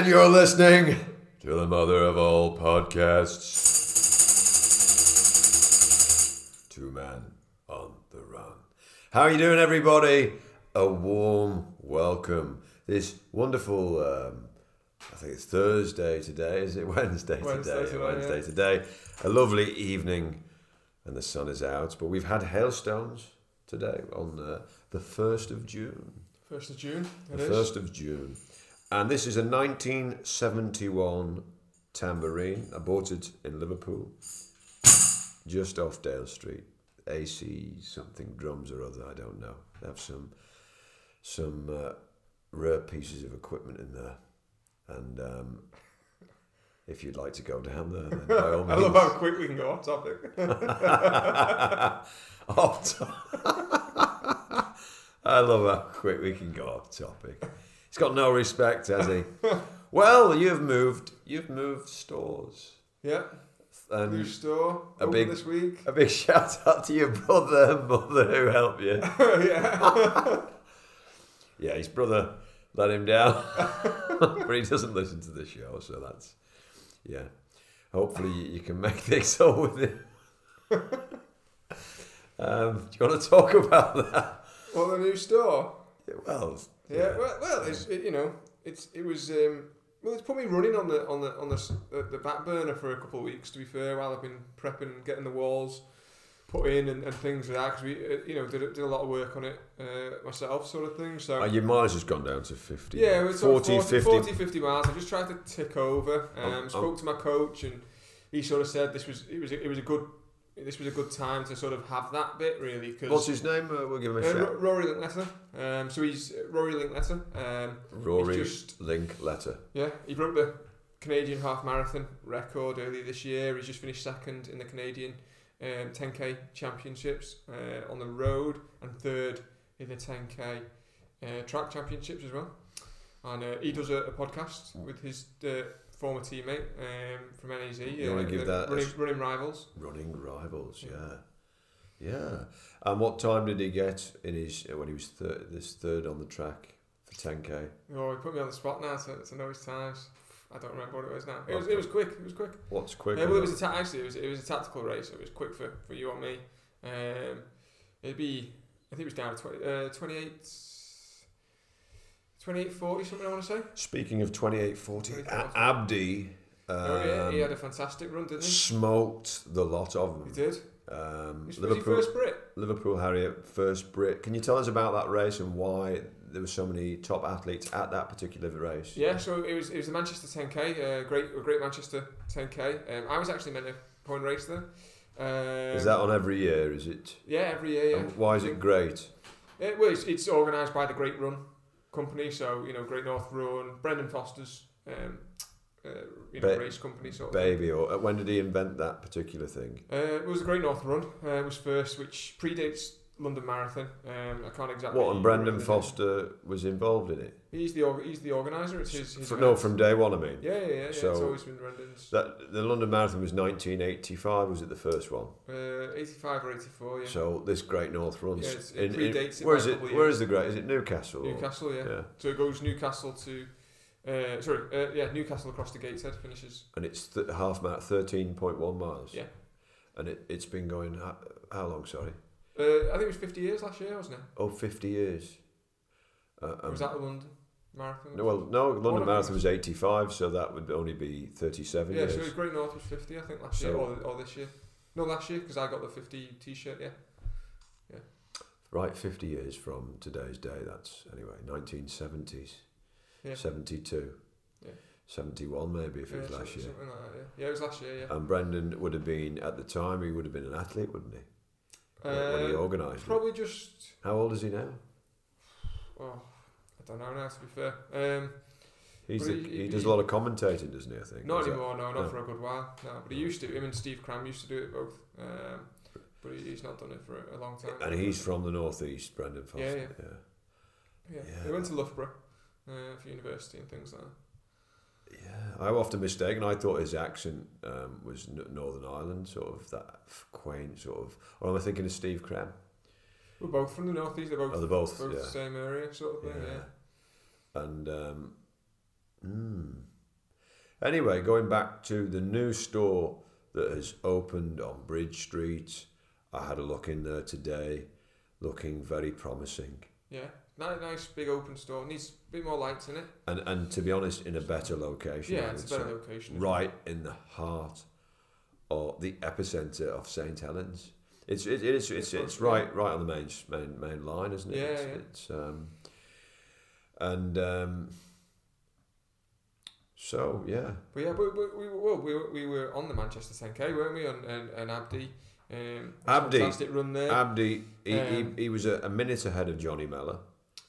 And you're listening to the mother of all podcasts. Two Man on the Run. How are you doing, everybody? A warm welcome. This wonderful, um, I think it's Thursday today, is it? Wednesday, Wednesday today. today, Wednesday yeah. today. A lovely evening, and the sun is out. But we've had hailstones today on uh, the 1st of June. First of June. It The is. first of June, and this is a 1971 tambourine. I bought it in Liverpool, just off Dale Street. AC something drums or other. I don't know. They have some some uh, rare pieces of equipment in there, and um, if you'd like to go down there, then by all I love how quick we can go off topic. off to- I love how quick we can go off topic. He's got no respect, has he? well, you've moved. You've moved stores, yeah. New store. a big- this week. a big shout out to your brother and mother who helped you. yeah. Yeah, his brother let him down, but he doesn't listen to the show, so that's yeah. Hopefully, you, can make things up with him. um, do you want to talk about that? well, the new store. Well, Yeah. Well, well, it's it, you know, it's it was um, well, it's put me running on the on the on the the, the back burner for a couple of weeks. To be fair, while I've been prepping, getting the walls put in and, and things like that, because we uh, you know did a- did a lot of work on it uh, myself, sort of thing. So. Uh, your mileage has gone down to 50. Yeah, it's 40, 40, 40, 50. 40, 50 miles. I just tried to tick over. Um, Oh, oh. spoke to my coach, and he sort of said this was it was a, it was a good this was a good time to sort of have that bit really What's because his name? Uh, we'll give him a uh, shout. Rory Linkletter. Um, so he's uh, Rory Linkletter. Um, Rory just- Linkletter. yeah, he broke the Canadian half marathon record earlier this year. He's just finished second in the Canadian um, 10k championships uh, on the road and third in the 10k uh, track championships as well. And uh, he does a, a podcast with his uh, former teammate um, from NAZ. You uh, give that running, running rivals. Running Rivals, yeah. Yeah. And what time did he get in his uh, when he was third, this third on the track for 10k? Oh, he put me on the spot now to, to know his times. I don't remember what it was now. It was, it was quick. It was quick. What's quick? Well, it was a ta- actually it was it was a tactical race. So it was quick for, for you and me. Um, it'd be I think it was down to 20, uh, 28, 28 40 something. I want to say. Speaking of 2840, 2840. A- Abdi um, oh yeah, he had a fantastic run, didn't he? smoked the lot of them. He did. Um, Was, was Liverpool, first Brit? Liverpool Harriet, first Brit. Can you tell us about that race and why there were so many top athletes at that particular race? Yeah, so it was it was the Manchester 10k, uh, great a great Manchester 10k. Um, I was actually meant to point race there. Um, Is that on every year? Is it? Yeah, every year. Yeah. why is it great? It, well, it's, it's organised by the Great Run company, so you know Great North Run, Brendan Foster's um, uh, you know Ba- race company sort of. Baby, or uh, when did he invent that particular thing? Uh, it was the Great North Run. Uh, it was first, which predates London Marathon. Um, I can't exactly. What, and Brendan the Foster was involved in it? He's the he's the organizer. It's his. his Fr- no, from day one, I mean. Yeah, yeah, yeah. yeah. it's always been Brendan's. That The London Marathon was 1985, was it the first one? Uh, 85 or 84, yeah. So this Great North runs. Yeah, it's- it predates it where is it? years. is the Great? Is it Newcastle? Newcastle, yeah. Yeah. So it goes Newcastle to. Uh, sorry, uh, yeah, Newcastle across to Gateshead finishes. And it's th- half mile, 13.1 miles. Yeah. And it, it's been going, how, how long, sorry? Uh, I think it was 50 years last year, wasn't it? Oh, 50 years. Uh, um, was that the London Marathon? no, well, no, London Marathon was 85, so that would only be 37 yeah, years. so Great North was 50, I think, last year, or, or this year. No, last year, because I got the 50 t shirt, yeah. Yeah. Right, 50 years from today's day, that's anyway, 1970s. Yeah. 72. Yeah. 71 maybe if it yeah, was last year. like yeah. yeah, it was last year, yeah. And Brendan would have been, at the time, he would have been an athlete, wouldn't he? When- when he Um, organised. Probably just, How old is he now? oh, I don't know now, to be fair. Um, He's the, he- he, does a lot of commentating, doesn't he, I think? not Is that- anymore, no, not no. for a good while. No, but he used to. Him and Steve Cram used to do it both. Um, but he, he's not done it for a, a long time. And he's from the northeast, Brendan Foster. Yeah, yeah. yeah. Yeah, Yeah. he went to Loughborough uh, for university and things like that. Yeah, I often mistaken. I thought his accent um, was Northern Ireland, sort of that quaint sort of. Or am I thinking of Steve Cram? We're both from the northeast. They're both Oh, they're both, both yeah. the same area, sort of thing. Yeah. And um, Mm. Anyway, going back to the new store that has opened on Bridge Street, I had a look in there today, looking very promising. Yeah, nice, nice big open store. Needs a bit more lights in it. And and to be honest, in a better location. Yeah, it's a better location. it? right in the heart or the epicenter of St Helens. It's it, it is it's, it's right right on the main main main line, isn't it? Yeah, it's, yeah. it's um and um so yeah. But yeah, but, but we, were- well, we, were, we were on the Manchester 10k, weren't we? On and, and Abdi. Um, Abdi. fantastic run there. Abdi he, Um, he, he was a, a minute ahead of Johnny Mellor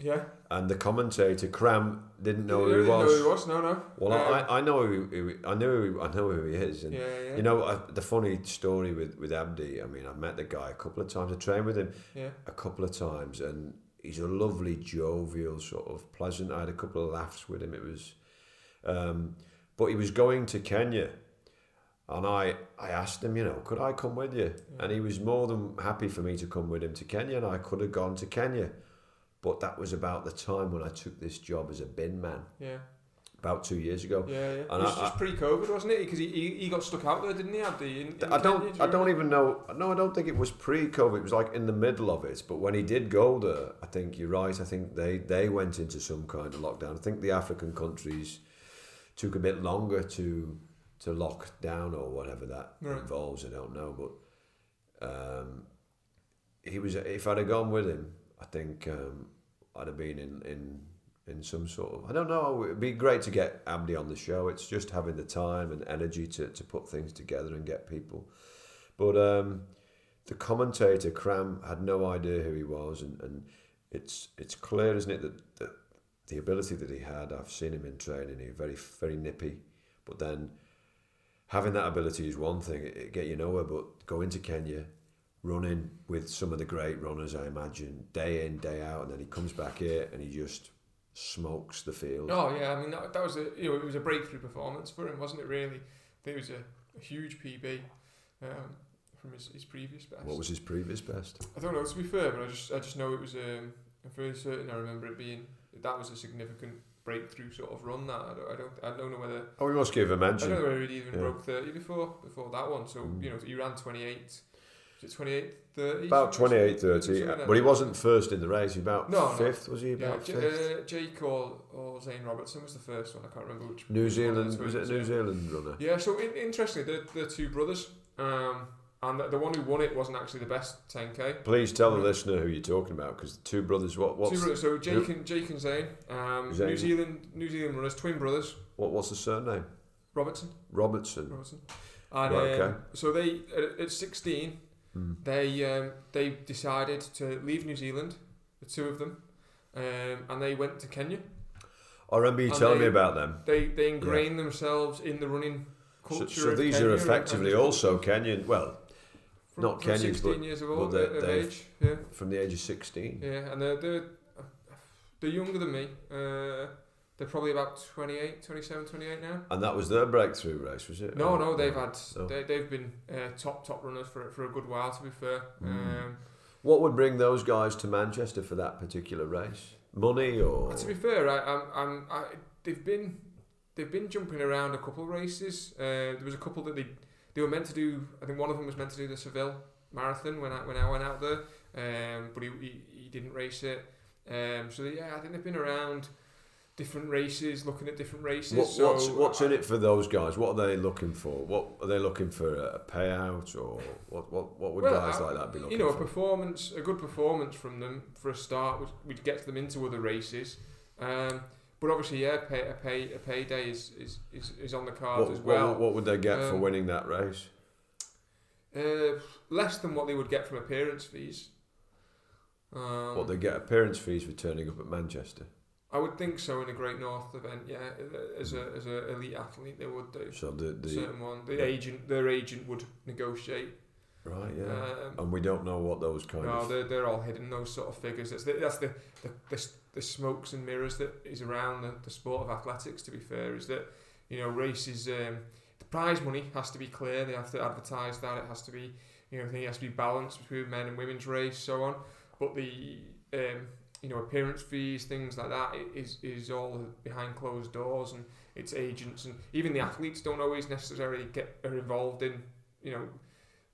yeah. and the commentator Cram didn't know who he was. Know who he was? No, no. Well, I, I know who, who I know who, I know who he is and yeah, yeah. You know, uh, the funny story with, with Abdi, I mean, I've met the guy a couple of times. I trained with him yeah. a couple of times, and he's a lovely, jovial, sort of pleasant. I had a couple of laughs with him. It was, um, but he was going to Kenya, and I, I asked him, you know, could I come with you? Yeah. And he was more than happy for me to come with him to Kenya, and I could have gone to Kenya. But that was about the time when I took this job as a bin man, Yeah, about two years ago. yeah, yeah. And it was I- just pre-COVID, wasn't it? Because he, he, he got stuck out there, didn't he, Abdi? In, in I don't. Kenya, do I don't even know. No, I don't think it was pre-COVID. It was like in the middle of it. But when he did go there, I think you're right. I think they they went into some kind of lockdown. I think the African countries took a bit longer to to lock down or whatever that Right. involves. I don't know, but um, he was. If I'd have gone with him, I think um, I'd have been in in in some sort of I don't know. It'd be great to get Abdi on the show. It's just having the time and energy to, to put things together and get people. But um, the commentator Cram had no idea who he was, and, and it's it's clear, isn't it, that, that the ability that he had. I've seen him in training. He's very very nippy, but then having that ability is one thing. It, it get you nowhere, but going to Kenya. Running with some of the great runners, I imagine, day in, day out, and then he comes back here and he just smokes the field. Oh yeah, I mean that, that was a you know it was a breakthrough performance for him, wasn't it? Really, I think it was a, a huge PB um, from his, his previous best. What was his previous best? I don't know to be fair, but I just I just know it was um, I'm fairly certain I remember it being that was a significant breakthrough sort of run. That I don't I don't, I don't know whether Oh, we must give a mention I don't know whether he'd even Yeah. broke thirty before before that one. So Mm. you know he ran twenty eight. Was it 28, 30? About 28, 30, like but he wasn't first in the race. He about No, no. fifth, was he? Yeah, About J- fifth. uh, Jake or, or Zane Robertson was the first one. I can't remember which. New which one of the Zealand, was it a New. Zealand runner? Yeah, so in, interestingly, they're, they're two brothers. Um, and the, the one who won it wasn't actually the best 10k. Please tell the listener who you're talking about, because the two brothers. What what's two brothers, so Jake and Jake and Zane, um, Zane. New Zealand New Zealand runners, twin brothers, what what's the surname? Robertson. Robertson. Robertson. And Right, um, okay. so they at, at 16, Hmm. they um, they decided to leave New Zealand, the two of them, um, and they went to Kenya. I remember you And telling me about them. They they ingrained themselves in the running culture. so of these Kenya are effectively also Kenyan. Well, from, not from Kenyans, 16 but- years of, but old, they- of they've- age. Yeah. from the age of sixteen. Yeah, and they're, they're, they're younger than me. Uh, they're probably about 28, 27, 28 now. And that was their breakthrough race, was it? No, Or- no, they've had No. they, they've been uh, top top runners for for a good while. To be fair, Mm. um, What would bring those guys to Manchester for that particular race? Money or? to be fair, I, I'm, I'm I, they've been they've been jumping around a couple of races. Uh, there was a couple that they they were meant to do. I think one of them was meant to do the Seville Marathon when I when I went out there, um, but he, he, he didn't race it. Um, so yeah, I think they've been around different races, looking at different races. What, so what's what's I- in it for those guys? What are they looking for? What are they looking for? A payout or what? What, what would guys I- like that be looking You know, a performance, a good performance from them for a start would, would get them into other races. Um, but obviously, yeah, pay, a pay a payday is, is, is, is on the cards What, as well. what, what would they get for Um, winning that race? Uh, less than what they would get from appearance fees. Um, What they get appearance fees for turning up at Manchester. I would think so in a Great North event. Yeah, as a as a elite athlete, they would do So the, the certain one. The yeah. agent, their agent would negotiate. right, yeah, Um, and we don't know what those kind no, of. they're, they're all hidden. Those sort of figures. That's the that's the the, the, the smokes and mirrors that is around the, the sport of athletics. To be fair, is that you know races. Um, the prize money has to be clear. They have to advertise that. It has to be you know I think it has to be balanced between men and women's race, so on. But the um, you know appearance fees, things like that is is all behind closed doors, and it's agents and even the athletes don't always necessarily get are involved in you know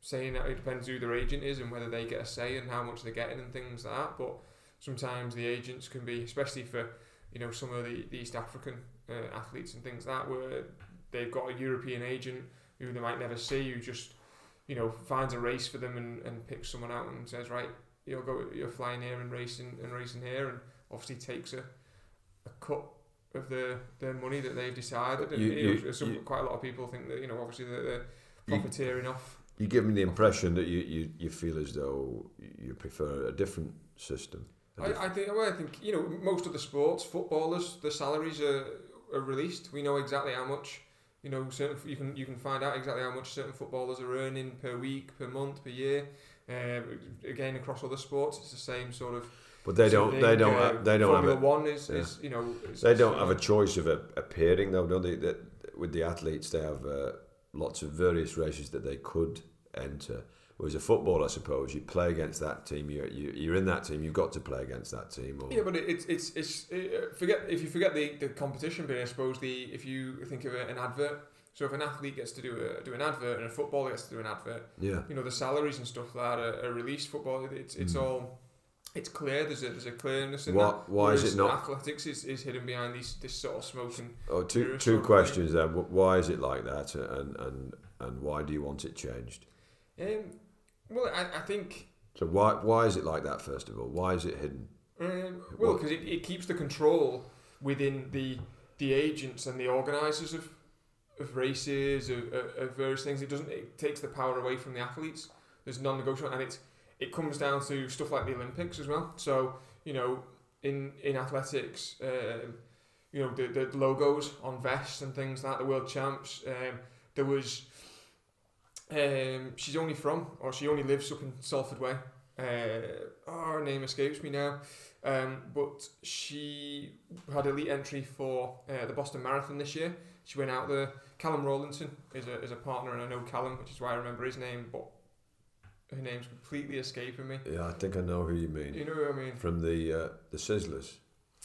saying that it depends who their agent is and whether they get a say and how much they're getting and things like that. But sometimes the agents can be, especially for you know some of the, the East African uh, athletes and things like that, where they've got a European agent who they might never see, who just you know finds a race for them and, and picks someone out and says right, you'll go, you're flying here and racing and racing here, and obviously takes a a cut of the the money that they've decided. And You- you, know, you- some, you- quite a lot of people think that you know obviously they're, they're You- profiteering off. You give me the impression that you, you, you feel as though you prefer a different system. a diff- I, I think well, I think you know most of the sports footballers the salaries are, are released. We know exactly how much you know certain you can you can find out exactly how much certain footballers are earning per week, per month, per year. Um, again, across other sports, it's the same sort of. but they don't. They don't. Uh, have, they don't Formula have. A, One is, yeah. is you know. is they don't have a choice of a, appearing though, don't they? That with the athletes, they have uh, lots of various races that they could enter. Whereas a football, I suppose, you play against that team. You're you, you're in that team. You've got to play against that team. Or, Yeah, but it, it's it's it's uh, forget if you forget the, the competition bit. I suppose the if you think of a, an advert. So if an athlete gets to do a do an advert and a footballer gets to do an advert, yeah. you know the salaries and stuff like that are, are released. Football, it's it's Mm. all it's clear. There's a there's a clearness in Why, that. why is it not? Athletics is, is hidden behind these this sort of smoking. Oh, two two questions then. Why is it like that, and and and why do you want it changed? Um, well, I, I think So why why is it like that? First of all, why is it hidden? Um, well, because it, it keeps the control within the the agents and the organisers of of races of, of, various things. It doesn't. It takes the power away from the athletes. There's non-negotiable, and it's it comes down to stuff like the Olympics as well. So you know, in in athletics, um, you know the the logos on vests and things like the world champs. Um, there was. Um, she's only from, or she only lives up in Salford Way. Uh, oh, her name escapes me now. Um, but she had elite entry for uh, the Boston Marathon this year. She went out there. Callum Rawlinson is a, is a partner, and I know Callum, which is why I remember his name, but her name's completely escaping me. Yeah, I think I know who you mean. You know what I mean? From the uh, the Sizzlers.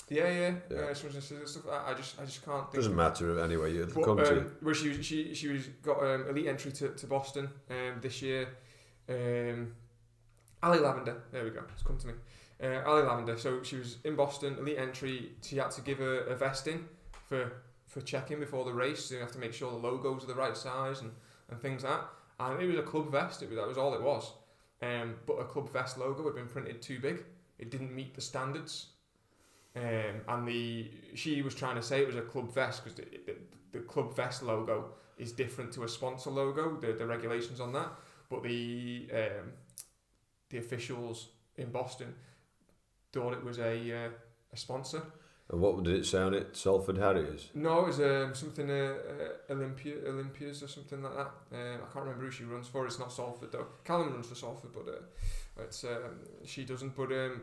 Yeah, yeah. Yeah. Uh, some the stuff. I, I just, I just can't think. Doesn't matter anyway. You'll But, come to. um, where she was, she she was got um, elite entry to, to Boston um, this year. Um, Ali Lavender, there we go. It's come to me. Uh, Ali Lavender. So she was in Boston, elite entry. She had to give a, a vesting for for checking before the race. So you have to make sure the logos are the right size and, and things like that. And it was a club vest. It was, that was all it was. Um, but a club vest logo had been printed too big. It didn't meet the standards. Um, and the she was trying to say it was a club vest because the, the, the club vest logo is different to a sponsor logo. The, the regulations on that, but the um, the officials in Boston thought it was a uh, a sponsor. And what did it say on it? Salford Harriers. No, it was um, something uh, uh, Olympia Olympias or something like that. Um, I can't remember who she runs for. It's not Salford though. Callum runs for Salford, but uh, it's um, she doesn't. But um,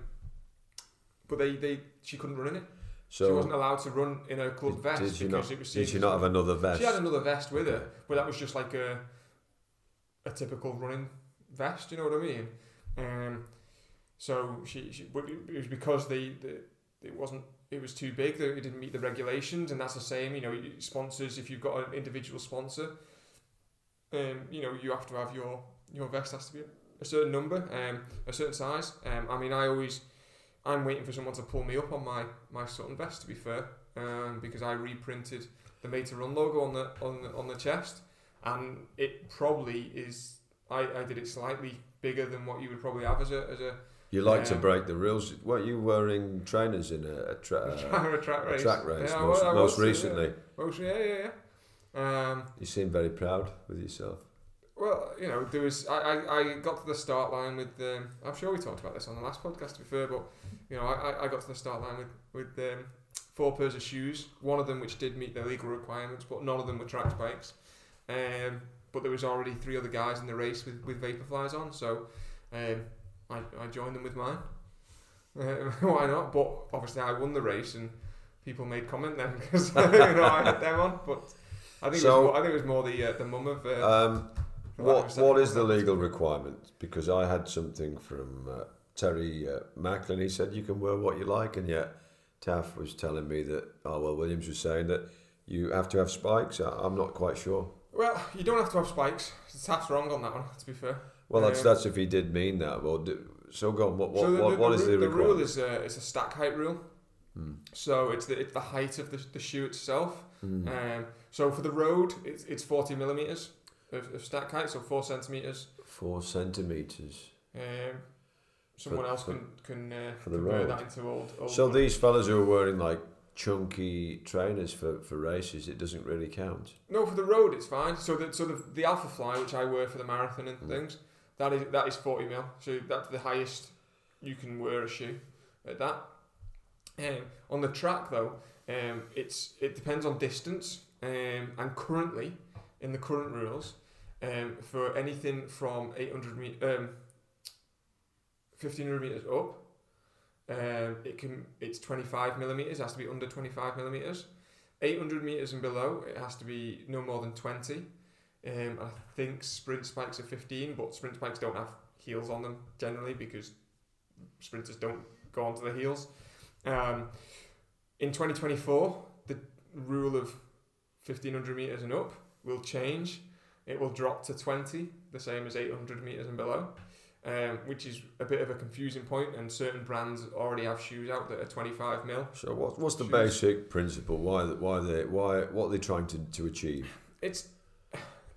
but they, they she couldn't run in it. So she wasn't allowed to run in her club did, vest did she because not? it was Did she not have another vest? She had another vest with Okay. her, but that was just like a a typical running vest. You know what I mean? Um, so she, she it was because the, the it wasn't it was too big that it didn't meet the regulations, and that's the same. You know, sponsors if you've got an individual sponsor, um, you know you have to have your your vest has to be a certain number, um, a certain size. Um, I mean, I always I'm waiting for someone to pull me up on my my Sutton vest. To be fair, um, because I reprinted the Made to Run logo on the on the, on the chest, and it probably is. I, I did it slightly bigger than what you would probably have as a as a You like to break the rules. Weren't you wearing trainers in a, a, tra- uh, a track a race. track race Yeah, most, I most was, yeah. recently? Most, yeah, yeah, yeah. Um, You seem very proud with yourself. well, you know, there was I, I, I got to the start line with um, I'm sure we talked about this on the last podcast to be fair, but you know, I, I- I got to the start line with with um, four pairs of shoes, one of them which did meet the legal requirements, but none of them were track spikes. Um, but there was already three other guys in the race with, with Vaporflies on, so um, I, I joined them with mine. Uh, why not? But obviously I won the race and people made comment then because you know I had them on. But I think it was more, I think it was more the uh, the mum of. Uh, Um, for lack of a what what is the legal requirement? Because I had something from uh, Terry uh, Macklin. He said you can wear what you like, and yet Taff was telling me that. Oh well, Williams was saying that you have to have spikes. I, I'm not quite sure. Well, you don't have to have spikes. Taff's wrong on that one. To be fair. Well, that's that's if he did mean that. Well, do, so go on. What what so the, what, the, what the, is the the rule is a, it's a stack height rule. Hmm. So it's the it's the height of the, the shoe itself. Hmm. Um, so for the road, it's, it's 40 millimeters of, of stack height, so four centimeters. Four centimeters. Um, someone For- else for- can can uh, for the convert road. that into old. old So money. these fellas who are wearing like chunky trainers for, for races, it doesn't really count. No, for the road it's fine. So the so the, the Alphafly, which I wear for the marathon and Mm. things, that is that is forty mil. So that's the highest you can wear a shoe at that. Um, on the track though, um, it's it depends on distance. Um, and currently, in the current rules, um, for anything from eight hundred me um, fifteen hundred meters up, um, it can it's twenty five millimeters. Has to be under twenty five millimeters. 800 meters and below, it has to be no more than 20. Um, I think sprint spikes are 15, but sprint spikes don't have heels on them generally because sprinters don't go onto the heels. Um, in 2024, the rule of 1500 meters and up will change. It will drop to 20, the same as 800 meters and below, um, which is a bit of a confusing point. And certain brands already have shoes out that are 25 mil. So what, what's the Shoes. basic principle? Why why they why what are they trying to, to achieve? it's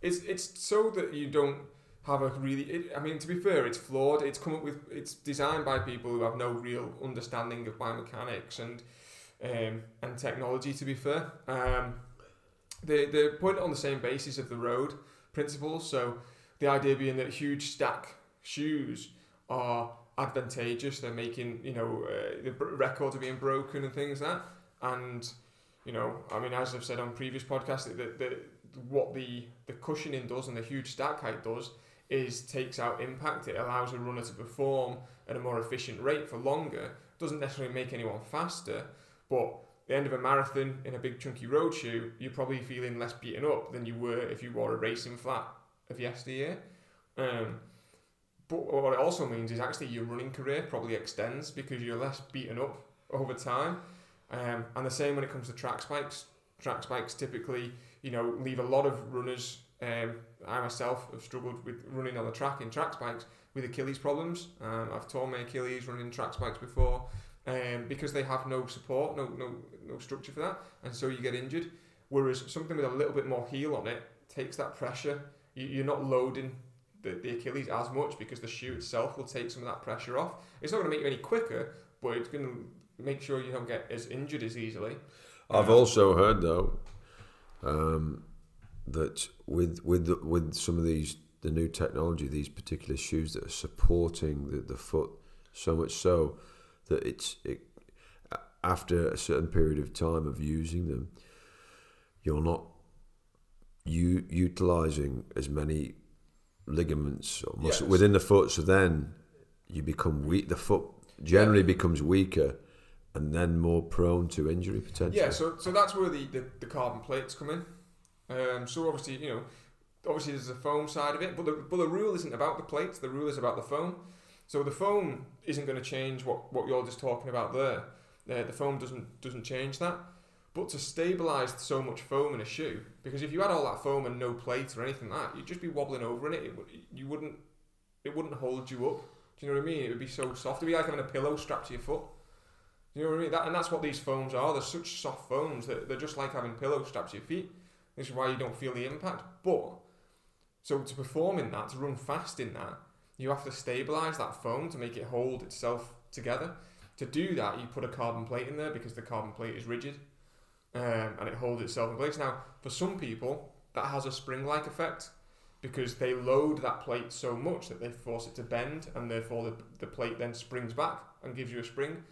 it's it's so that you don't have a really it, I mean to be fair it's flawed. It's come up with it's designed by people who have no real understanding of biomechanics and um, and technology to be fair. Um, they they put on the same basis of the road principles. So the idea being that huge stack shoes are advantageous. They're making you know uh, the records are being broken and things like that. And you know I mean as I've said on previous podcasts that what the the cushioning does and the huge stack height does is takes out impact. It allows a runner to perform at a more efficient rate for longer. Doesn't necessarily make anyone faster, but the end of a marathon in a big chunky road shoe, you're probably feeling less beaten up than you were if you wore a racing flat of yesteryear. Um, but what it also means is actually your running career probably extends because you're less beaten up over time. Um, and the same when it comes to track spikes. Track spikes typically, you know, leave a lot of runners. Um, I myself have struggled with running on the track in track spikes with Achilles problems. Um, I've torn my Achilles running track spikes before um, because they have no support, no, no, no structure for that, and so you get injured. Whereas something with a little bit more heel on it takes that pressure. You, you're not loading the, the Achilles as much because the shoe itself will take some of that pressure off. It's not going to make you any quicker, but it's going to make sure you don't get as injured as easily. I've Um, also heard though um, that with with the, with some of these the new technology, these particular shoes that are supporting the, the foot so much so that it's it after a certain period of time of using them, you're not you utilizing as many ligaments or muscle Yes. within the foot. So then you become weak. The foot generally becomes weaker. And then more prone to injury potentially. Yeah, so so that's where the, the, the carbon plates come in. Um, so obviously, you know, obviously there's the foam side of it, but the but the rule isn't about the plates. The rule is about the foam. So the foam isn't going to change what, what you're just talking about there. Uh, the foam doesn't doesn't change that. But to stabilise so much foam in a shoe, because if you had all that foam and no plates or anything like that, you'd just be wobbling over in it. it you wouldn't it wouldn't hold you up. Do you know what I mean? It would be so soft. It'd be like having a pillow strapped to your foot. You know what I mean? That, and that's what these foams are. They're such soft foams that they're just like having pillows strapped to your feet. This is why you don't feel the impact. But so to perform in that, to run fast in that, you have to stabilize that foam to make it hold itself together. To do that, you put a carbon plate in there because the carbon plate is rigid um, and it holds itself in place. Now, for some people, that has a spring-like effect because they load that plate so much that they force it to bend, and therefore the, the plate then springs back and gives you a spring.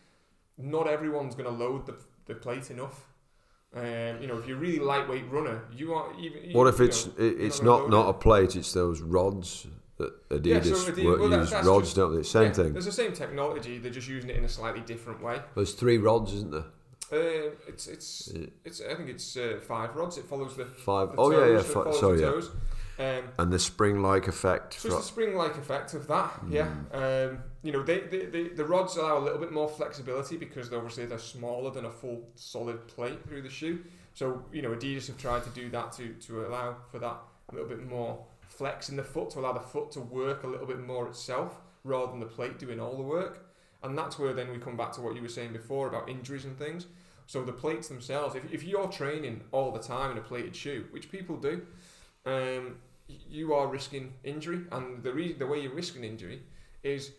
Not everyone's going to load the, the plate enough. Um, you know, if you're a really lightweight runner, you are even. you- What if it's know, it, it's not not not a plate? It's those rods that Yeah, Adidas so Adi- work, well, that- use rods, just- don't they? Same yeah, thing. There's the same technology. They're just using it in a slightly different way. There's three rods, isn't there? Uh, it's it's it it's. I think it's uh, five rods. It follows the. Five. the Oh yeah, yeah. toes, it Fi- follows sorry, yeah. toes. Um, And the spring-like effect. so it's the spring-like effect of that. Yeah. Mm. Um, you know, they, they, they, the rods allow a little bit more flexibility because obviously they're smaller than a full solid plate through the shoe. So, you know, Adidas have tried to do that to, to allow for that a little bit more flex in the foot, to allow the foot to work a little bit more itself rather than the plate doing all the work. And that's where then we come back to what you were saying before about injuries and things. So the plates themselves, if, if you're training all the time in a plated shoe, which people do, um, you are risking injury. And the, re- the way you're risking injury is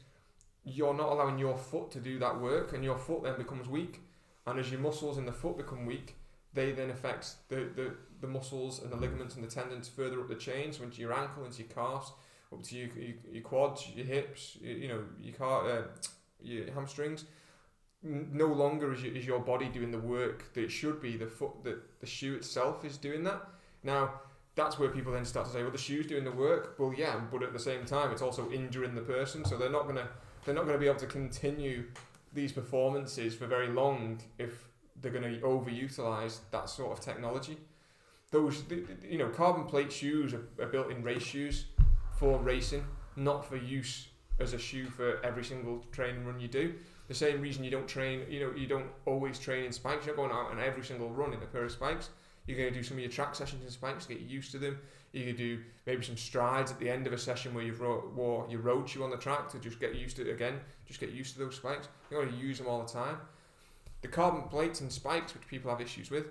you're not allowing your foot to do that work, and your foot then becomes weak. And as your muscles in the foot become weak, they then affect the, the, the muscles and the ligaments and the tendons further up the chain, so into your ankle, into your calves, up to your, your, your quads, your hips, you, you know, your car, uh, your hamstrings. No longer is your, is your body doing the work that it should be. The foot, the, the shoe itself is doing that. Now, that's where people then start to say, well, the shoe's doing the work. Well, yeah, but at the same time, it's also injuring the person, so they're not gonna they're not gonna be able to continue these performances for very long if they're going to overutilize that sort of technology. Those, you know, carbon plate shoes are, are built in race shoes for racing, not for use as a shoe for every single training run you do. The same reason you don't train, you know, you don't always train in spikes. You're going out on every single run in a pair of spikes. You're going to do some of your track sessions in spikes, get used to them. You could do maybe some strides at the end of a session where you've ro- wore your road shoe on the track to just get used to it again. Just get used to those spikes. You're going to use them all the time. The carbon plates and spikes, which people have issues with,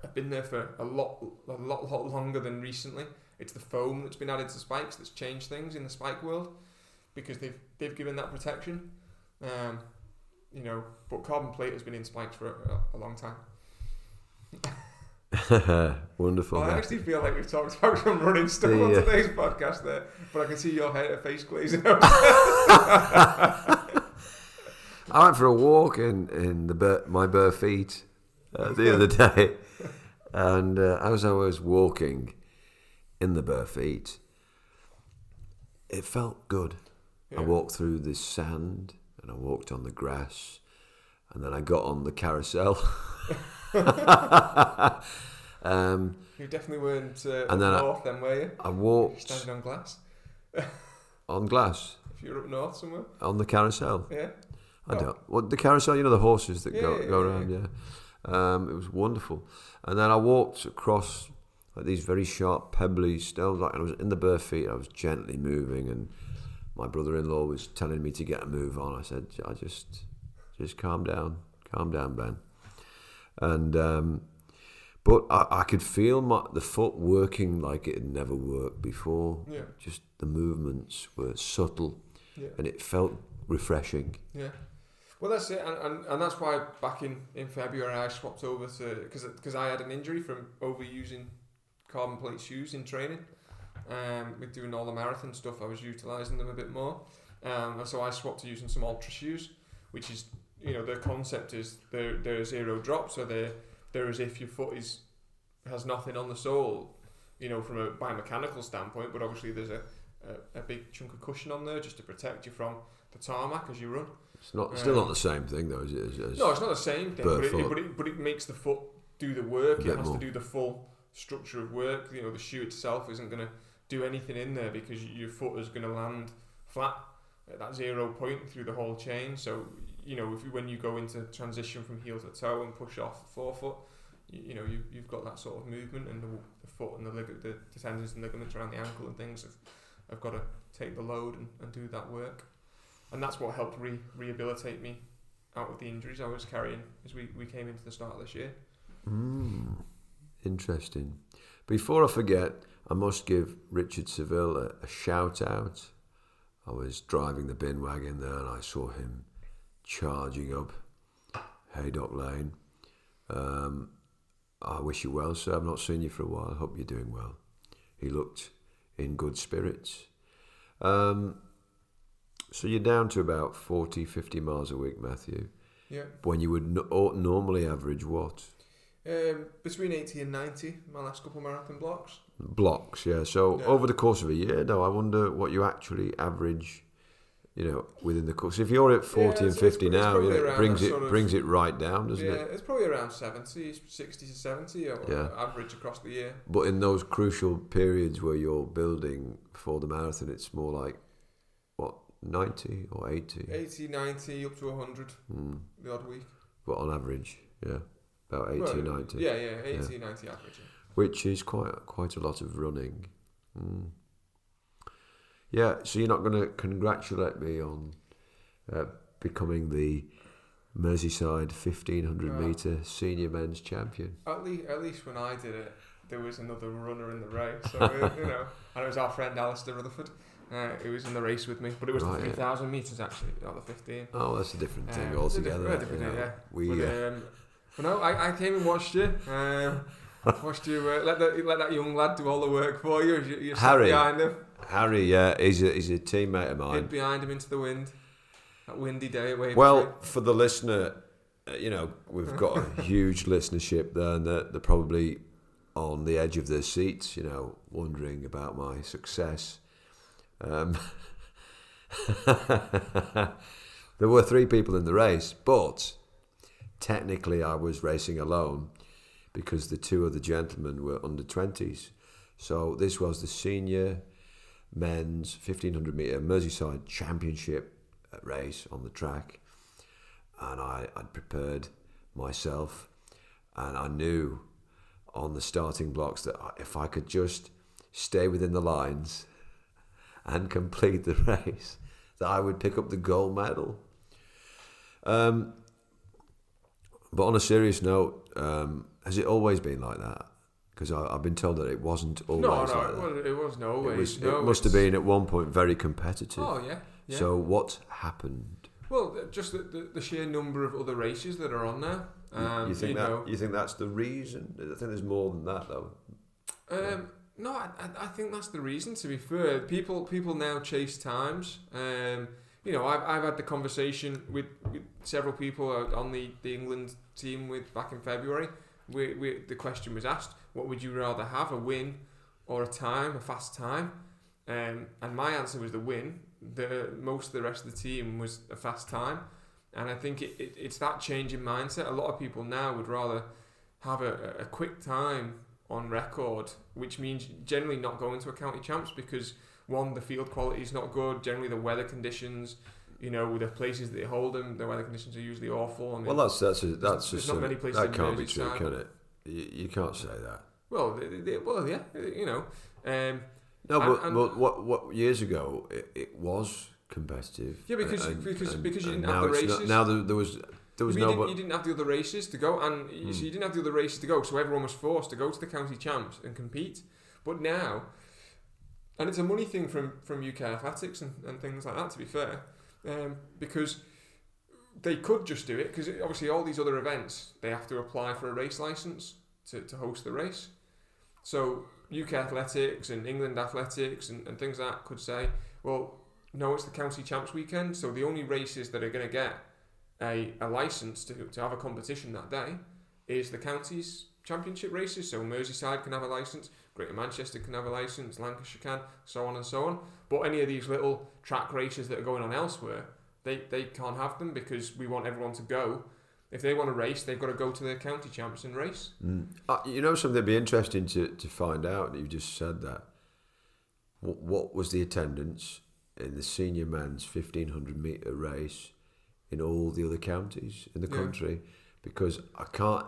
have been there for a lot, a lot, lot longer than recently. It's the foam that's been added to spikes that's changed things in the spike world because they've they've given that protection. Um, you know, but carbon plate has been in spikes for a, a long time. Wonderful. Well, I actually feel like we've talked about some running stuff The, on uh, today's podcast there, but I can see your head, face glazing over. I went for a walk in in the bare, my bare feet uh, the other day, and uh, as I was walking in the bare feet, it felt good. I walked through the sand, and I walked on the grass, and then I got on the carousel. um, You definitely weren't uh, And then I- up then, were you? I walked Standing on glass. on glass If you're up north somewhere, on the carousel. yeah. I Oh. don't. Well, the carousel, you know, the horses that go Yeah, go yeah, around. Yeah, um, it was wonderful. And then I walked across like these very sharp, pebbly stones. Like, and I was in the bare feet. I was gently moving, and my brother-in-law was telling me to get a move on. I said, "I just, just calm down, calm down, Ben." And um, but I, I could feel my the foot working like it had never worked before. Yeah. Just the movements were subtle, Yeah. and it felt refreshing. Yeah. Well, that's it, and, and, and that's why back in, in February I swapped over to because because I had an injury from overusing carbon plate shoes in training. Um, with doing all the marathon stuff, I was utilising them a bit more. Um, and so I swapped to using some ultra shoes, which is you know the concept is they're they're zero drop, so they're they're as if your foot is has nothing on the sole, you know, from a biomechanical standpoint. But obviously there's a, a, a big chunk of cushion on there just to protect you from the tarmac as you run. It's not still Um, not the same thing though. Is it? As, as No, it's not the same thing, but it, Barefoot. but it but it makes the foot do the work. It has more. to do the full structure of work. You know, the shoe itself isn't going to do anything in there because your foot is going to land flat at that zero point through the whole chain. So you know, if when you go into transition from heel to toe and push off the forefoot, you, you know you you've got that sort of movement, and the, the foot and the, lig- the the tendons and ligaments around the ankle and things have have got to take the load and, and do that work. And that's what helped re- rehabilitate me out of the injuries I was carrying as we, we came into the start of this year. Mm, interesting. Before I forget, I must give Richard Seville a, a shout out. I was driving the bin wagon there and I saw him charging up Haydock Lane. Um, I wish you well, sir. I've not seen you for a while. I hope you're doing well. He looked in good spirits. Um, so you're down to about 40, 50 miles a week, Matthew. Yeah. When you would no- normally average what? Um, between 80 and 90, my last couple marathon blocks. Blocks, yeah. So Yeah. over the course of a year, though, I wonder what you actually average. You know, within the course. If you're at forty Yeah, and it's- it's fifty it's now, you know, it brings it of- brings it right down, doesn't it? yeah, it? it's probably around 70, 60 to 70 or Yeah. average across the year. But in those crucial periods where you're building for the marathon, it's more like what ninety or eighty, 80, 90, up to 100 mm. the odd week. but on average, yeah, about 80 Well, 90. Yeah, yeah, 80, 90 average. which is quite quite a lot of running. Mm. Yeah, so you're not going to congratulate me on uh, becoming the Merseyside 1500 No. metre senior men's champion. At least, at least when I did it, there was another runner in the race. So, uh, you know, and it was our friend Alistair Rutherford. Uh, who was in the race with me, but it was Right, the yeah. 3,000 metres actually, not the 15. Oh, that's a different thing Um, altogether. Different, different you thing, know. yeah. We, but, uh, um, but no, I, I came and watched you. Um, watched you uh, let, the, let that young lad do all the work for you. You, you sat Harry. behind him, Harry, yeah, he's a, he's a teammate of mine. hid behind him into the wind. That windy day. Well, for the listener, uh, you know, we've got a huge listenership there, and they're, they're probably on the edge of their seats, you know, wondering about my success. Um, there were three people in the race, but technically I was racing alone because the two other gentlemen were under 20s. So this was the senior men's 1500 metre Merseyside Championship race on the track. And I, I'd prepared myself and I knew on the starting blocks that if I could just stay within the lines and complete the race, that I would pick up the gold medal. Um, but on a serious note, um, has it always been like that? Because I've been told that it wasn't always no, no, like it, was, it wasn't always. It, was, no, it must have been at one point very competitive. Oh yeah, yeah. So what happened? well, just the, the, the sheer number of other races that are on there. Um, you think that know, you think that's the reason? I think there's more than that though. Um, no, I, I- I think that's the reason. To be fair, people people now chase times. Um, you know, I've, I've had the conversation with, with several people on the, the England team with back in February. We, we, the question was asked, what would you rather have, a win or a time, a fast time? Um, and my answer was the win. The most of the rest of the team was a fast time, and I think it, it, it's that change in mindset. A lot of people now would rather have a, a quick time on record, which means generally not going to a county champs because one, the field quality is not good. Generally, the weather conditions, you know, the places that they hold them, the weather conditions are usually awful. I mean, Well, that's that's a, that's there's a not silly- many places that can't be true, can it? You, you can't say that. well, they, they, well, yeah, you know. Um, No, but, and- but what what years ago it, it was competitive. Yeah, because- and- because- because you didn't have the it's not- races. now there, there was there was you, no. didn't, but- you didn't have the other races to go, and you, Hmm. so you didn't have the other races to go, so everyone was forced to go to the county champs and compete. But now, and it's a money thing from, from UK athletics and, and things like that, to be fair, um, because they could just do it, because obviously all these other events, they have to apply for a race license to, to host the race. So UK athletics and England athletics and, and things like that could say, well, no, it's the county champs weekend, so the only races that are going to get a, a license to, to have a competition that day is the counties championship races. So Merseyside can have a license, Greater Manchester can have a license, Lancashire can, so on and so on. But any of these little track races that are going on elsewhere, they, they can't have them because we want everyone to go. If they want to race, they've got to go to the county champs and race. Mm. Uh, you know something that'd be interesting to, to find out. You just said that. What, what was the attendance in the senior men's fifteen hundred meter race in all the other counties in the Yeah. country? Because I can't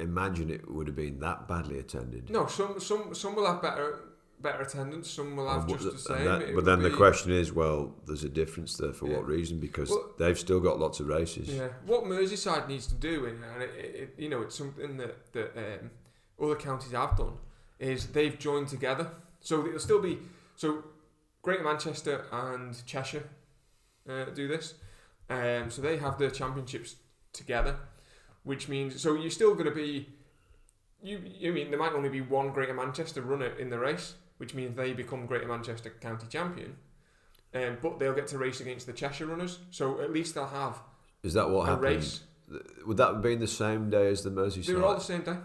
imagine it would have been that badly attended. No, some some some will have better better attendance. Some will have just the same. that- but then the question is, well, there's a difference there for Yeah. what reason? Because Well- they've still got lots of races. Yeah, what Merseyside needs to do, and, and it, it, you know, it's something that that um, other counties have done, is they've joined together. So it'll still be so. Greater Manchester and Cheshire uh, do this, um, so they have their championships together, which means so you're still going to be. You, you mean there might only be one Greater Manchester runner in the race, which means they become Greater Manchester county champion, um, but they'll get to race against the Cheshire runners. So at least they'll have Is that what a happened? race. Would that have been the same day as the Merseyside? They were all the same day.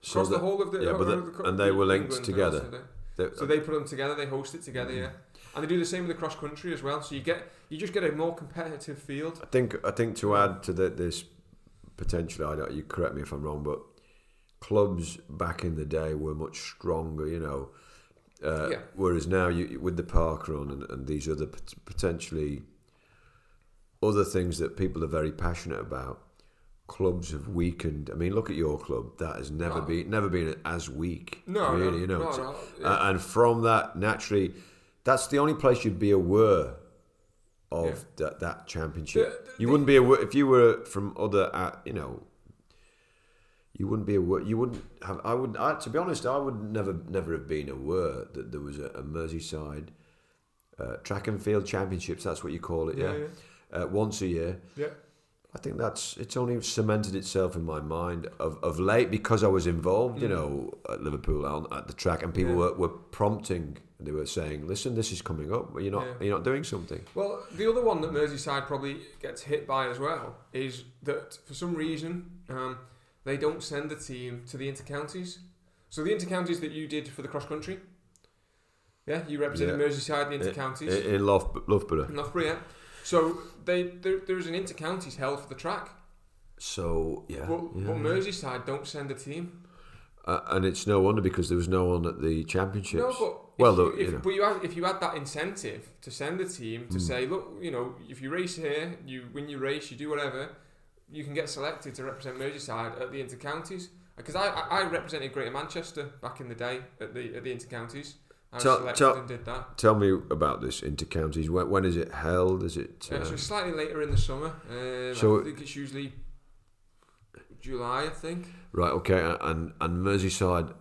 So Across the whole of the yeah, but of the- and they were linked England, together. they're all the same day. they- So they put them together. They host it together, yeah. And they do the same with the cross country as well. So you get you just get a more competitive field. I think I think to add to the, this potentially, I don't, you correct me if I'm wrong, but clubs back in the day were much stronger. You know, Uh, Yeah. Whereas now, you with the park run and, and these other pot- potentially other things that people are very passionate about, clubs have weakened. I mean, look at your club; that has never No. been never been as weak. No, really, no, you know. no, yeah. and from that, naturally, that's the only place you'd be aware of Yeah. that that championship. The- the- you wouldn't be aware if you were from other, uh, you know. You wouldn't be aware. You wouldn't have. I would. I, to be honest, I would never, never have been aware that there was a, a Merseyside uh, track and field championships. That's what you call it. Yeah. Uh, once a year. yeah. I think that's it's only cemented itself in my mind of, of late because I was involved, you Mm. know, at Liverpool on, at the track, and people Yeah. were, were prompting. They were saying, "Listen, this is coming up. You're not Yeah. you're not doing something." Well, the other one that Merseyside probably gets hit by as well is that for some reason um, they don't send the team to the intercounties. So the intercounties that you did for the cross country, yeah, you represented Yeah. Merseyside in the In, intercounties, in Loughb- Loughborough. in Loughborough. Yeah. So they there, there's an intercounties held for the track, So yeah, but, yeah. but Merseyside don't send a team. Uh, and it's no wonder because there was no one at the championships. No, but Well, if though, you, if, you know. but you had, if you had that incentive to send a team to Mm. say, look, you know, if you race here, you win your race, you do whatever, you can get selected to represent Merseyside at the intercounties. Because I, I, I represented Greater Manchester back in the day at the at the intercounties. I was Tell- selected tell- and did that. Tell me about this intercounties. When, when is it held? Is it? Uh, Uh, so slightly later in the summer. Um, So- I think it's usually July. I think. right. Okay. And and Merseyside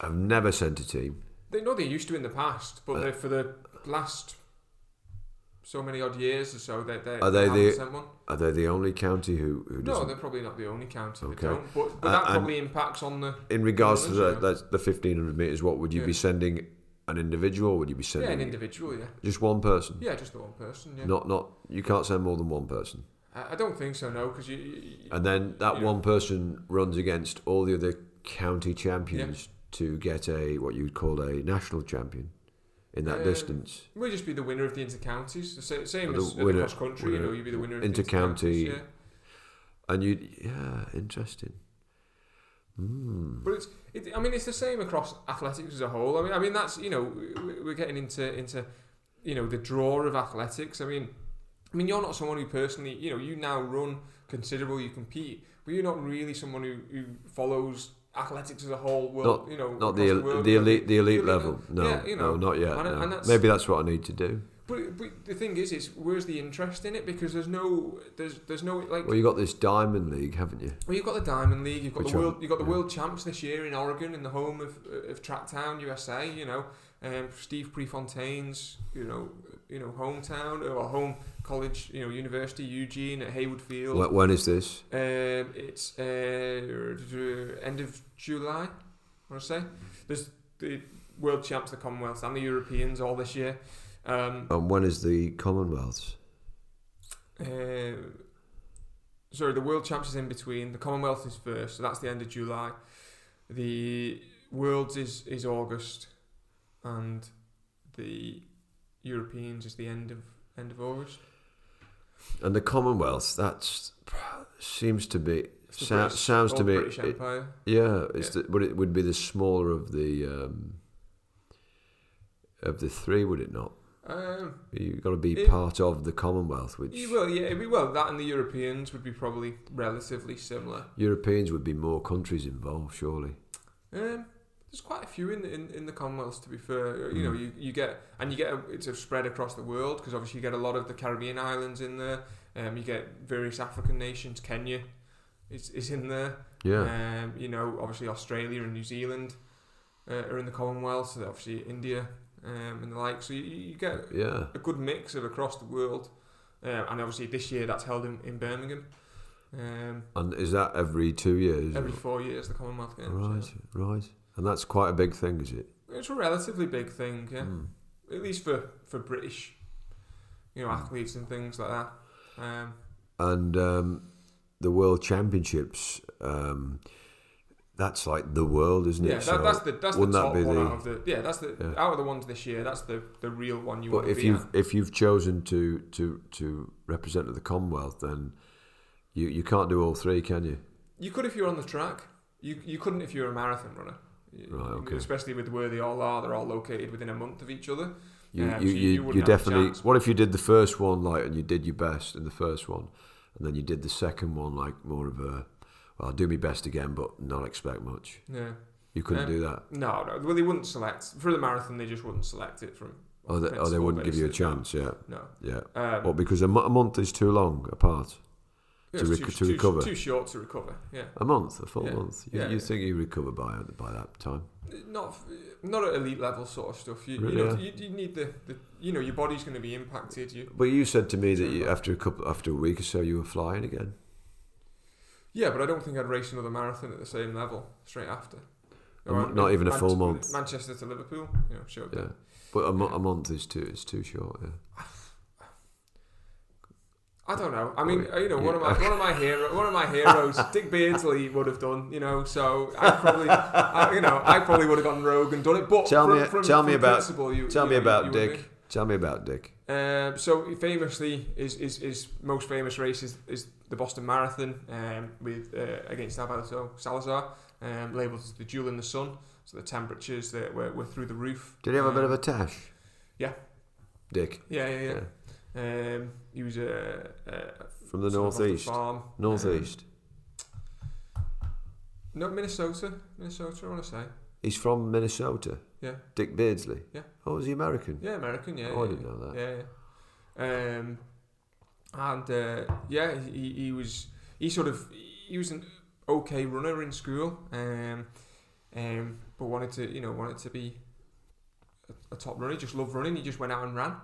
have never sent a team. They know they used to in the past, but Uh, for the last so many odd years or so, they they, Are they haven't the- one. Are they the only county who who No, they're probably not the only county Okay. that don't. But, but Uh, that probably impacts on the In regards to that, the fifteen hundred meters. What would you be sending? An individual? Would you be sending. yeah an individual. Yeah, just one person? yeah, just the one person. Yeah, Not not you can't send more than one person. I, I don't think so. No, because you, you, And then that You know. one person runs against all the other county champions to get a what you'd call a national champion in that Um, distance. We'll just be the winner of the intercounties. The sa- same as the winner- cross country. You know, you'd be the winner of intercounty. the intercounties. Yeah. And you yeah, interesting. Mm. But it's, it, I mean, it's the same across athletics as a whole. I mean, I mean that's you know we- we're getting into into you know the draw of athletics. I mean, I mean you're not someone who personally you know you now run considerable, you compete, but you're not really someone who, who follows athletics as a whole. World, you know, Not the world, the you know, elite the elite elite level. No, Yeah, you know, no, not yet. and- no. and that's- Maybe that's what I need to do. But, but the thing is, is where's the interest in it? Because there's no there's there's no like Well, you got this Diamond League, haven't you? Well, you've got the Diamond League. You've got Which the world. You've got the yeah. world champs this year in Oregon, in the home of of Tracktown, USA. You know, um, Steve Prefontaine's you know you know hometown or home college. You know, University Eugene at Hayward Field. Wh- When is this? Um, it's uh, end of July. I want to say there's the world champs, the Commonwealth, and the Europeans all this year. Um, And when is the Commonwealths? Uh, sorry, the World Champs is in between. The Commonwealth is first, so that's the end of July. The Worlds is, is August, and the Europeans is the end of end of August. And the Commonwealth, that seems to be It's the sou- British- sounds to me. British it- yeah, it's Yeah. The, but it would be the smaller of the um, of the three, would it not? Um, You've got to be It- part of the Commonwealth, which you will, yeah, well, that and the Europeans would be probably relatively similar. Europeans would be more countries involved, surely. Um, there's quite a few in the, in, in the Commonwealth, to be fair. You know, Mm. you, you get and you get a, it's a spread across the world because obviously you get a lot of the Caribbean islands in there. Um, you get various African nations. Kenya is, is in there. Yeah, Um, you know, obviously Australia and New Zealand uh, are in the Commonwealth. So obviously India um, and the like. So you, you get yeah. a good mix of across the world. Um, and obviously this year that's held in, in Birmingham. Um, And is that every two years? every four years the Commonwealth Games. right, right. And that's quite a big thing, is it? It's a relatively big thing, yeah. Mm. At least for, for British, you know, athletes and things like that. Um, And um, the World Championships, um, that's like the world, isn't it? yeah, that, that's the that's the that top be one the- out of the yeah. That's the Yeah. out of the ones this year. That's the, the real one you But want to if be you've at. if you've chosen to to to represent the Commonwealth, then you you can't do all three, can you? You could if you're on the track. You you couldn't if you're a marathon runner. Right, okay. Especially with where they all are, they're all located within a month of each other. You, Um, you, so you- you, you you, have a definitely. What if you did the first one like, and you did your best in the first one, and then you did the second one like more of a, well, I'll do my best again, but not expect much. Yeah. You couldn't Um, do that, No, no. Well, they wouldn't select for the marathon. They just wouldn't select it from. or they, or they wouldn't give you a chance. Yeah, No. yeah. Um, Well, because a, mo- a month is too long apart. Yeah, to rec- too, to too- recover. Too short to recover. Yeah. A month, a full Yeah. month. You, Yeah, you think you recover by by that time? Not not at elite level sort of stuff. You, Really, you know you, you need the, the you know your body's going to be impacted. You But you said to me that you, after a couple, after a week or so, you were flying again. yeah, but I don't think I'd race another marathon at the same level straight after. A Or mo- not even a full month. Manchester to Liverpool, you know, showed Yeah, but a, mo- a month is too is too short. Yeah. I don't know. I mean, you know, one of my one of my hero, one of my heroes, Dick Beardsley would have done. You know, so I probably, I, you know, I probably would have gone rogue and done it. But Tell from, me- from, tell me about- you, Tell you me about you would Dick. Tell me about Dick. Um, so famously, is is his most famous race is, is the Boston Marathon um, with uh, against Alberto Salazar, um, labelled as the Jewel in the Sun. So the temperatures that were, were through the roof. Did he have a bit of Um, a tash? yeah. Dick Yeah, yeah, yeah. Um, he was a, a from the off the northeast. Um, Northeast. no, Minnesota. Minnesota, I want to say. He's from Minnesota. Yeah. Dick Beardsley. Yeah. Oh, is he American? Yeah, American. Yeah. Oh, I didn't know that. Yeah. yeah. Um, and uh, yeah, he, he was he sort of he was an okay runner in school, um, um, but wanted to you know wanted to be a, a top runner. He just loved running. He just went out and ran,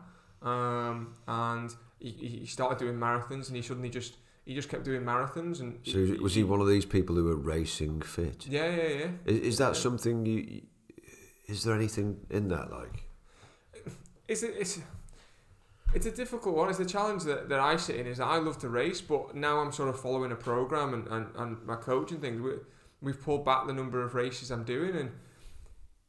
um, and he, he started doing marathons, and he suddenly just he just kept doing marathons. And So was he one of these people who were racing fit? Yeah, yeah, yeah. Is, is that Yeah. something you? Is there anything in that like? It's a, it's it's a difficult one. It's the challenge that, that I sit in is that I love to race, but now I'm sort of following a program and, and, and my coach and things. We, we've pulled back the number of races I'm doing, and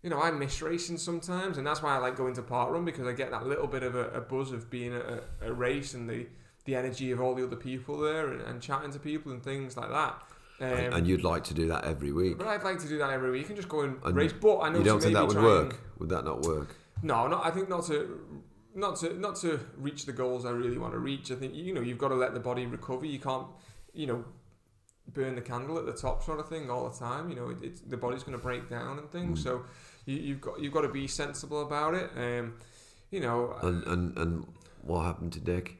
you know I miss racing sometimes, and that's why I like going to park run because I get that little bit of a, a buzz of being at a, a race and the the energy of all the other people there and, and chatting to people and things like that. Um, and, and you'd like to do that every week. but I'd like to do that every week and just go and, And race. But I know You don't think that would try and- work? Would that not work? no, not. I think not to, not to, not to reach the goals I really want to reach. I think you know you've got to let the body recover. You can't, you know, burn the candle at the top sort of thing all the time. You know, it, the body's going to break down and things. Mm. So you, you've got you've got to be sensible about it. Um, you know, And and and what happened to Dick?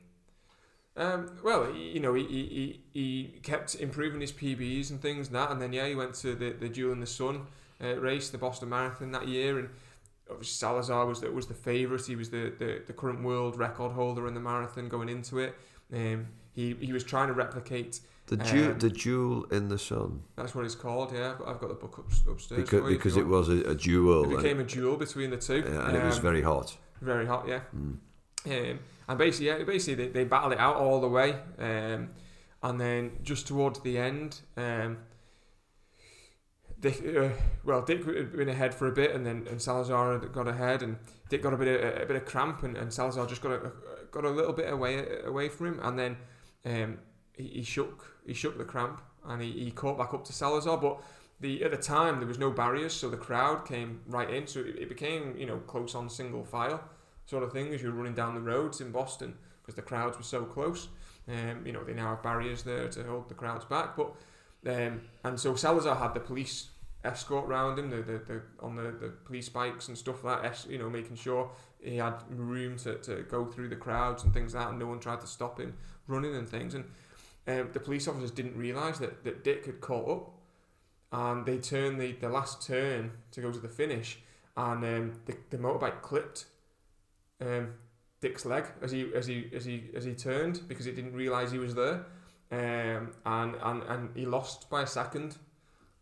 um, well, you know, he, he, he, kept improving his PBs and things and that, and then yeah, he went to the the Jewel in the Sun uh, race, the Boston Marathon that year, and obviously Salazar was the, was the favourite. He was the, the, the current world record holder in the marathon going into it. Um, he he was trying to replicate. The jew, Um, the jewel in the sun, That's what it's called. Yeah, I've got, I've got the book up, upstairs. because because it was a, a jewel, It became a duel between the two, yeah, and it was Um, very hot. very hot. Yeah. Mm. Um, and basically, yeah, basically they, they battled it out all the way. Um, and then just towards the end, um, Dick, uh, well, Dick had been ahead for a bit, and then and Salazar got ahead, and Dick got a bit of a, bit of cramp, and, and Salazar just got a, got a little bit away away from him, and then um, he, he shook he shook the cramp, and he, he caught back up to Salazar, but. The, at the time there was no barriers, so the crowd came right in. So it, it became you know close on single file sort of thing as you're running down the roads in Boston because the crowds were so close. Um, you know, they now have barriers there to hold the crowds back. But um, and so Salazar had the police escort round him, the, the, the on the, the police bikes and stuff like that. You know, making sure he had room to, to go through the crowds and things like that, and no one tried to stop him running and things. And um, the police officers didn't realise that, that Dick had caught up, and they turned the, the last turn to go to the finish, and um, the, the motorbike clipped um, Dick's leg as he as he as he as he turned because it didn't realise he was there, um, and and and he lost by a second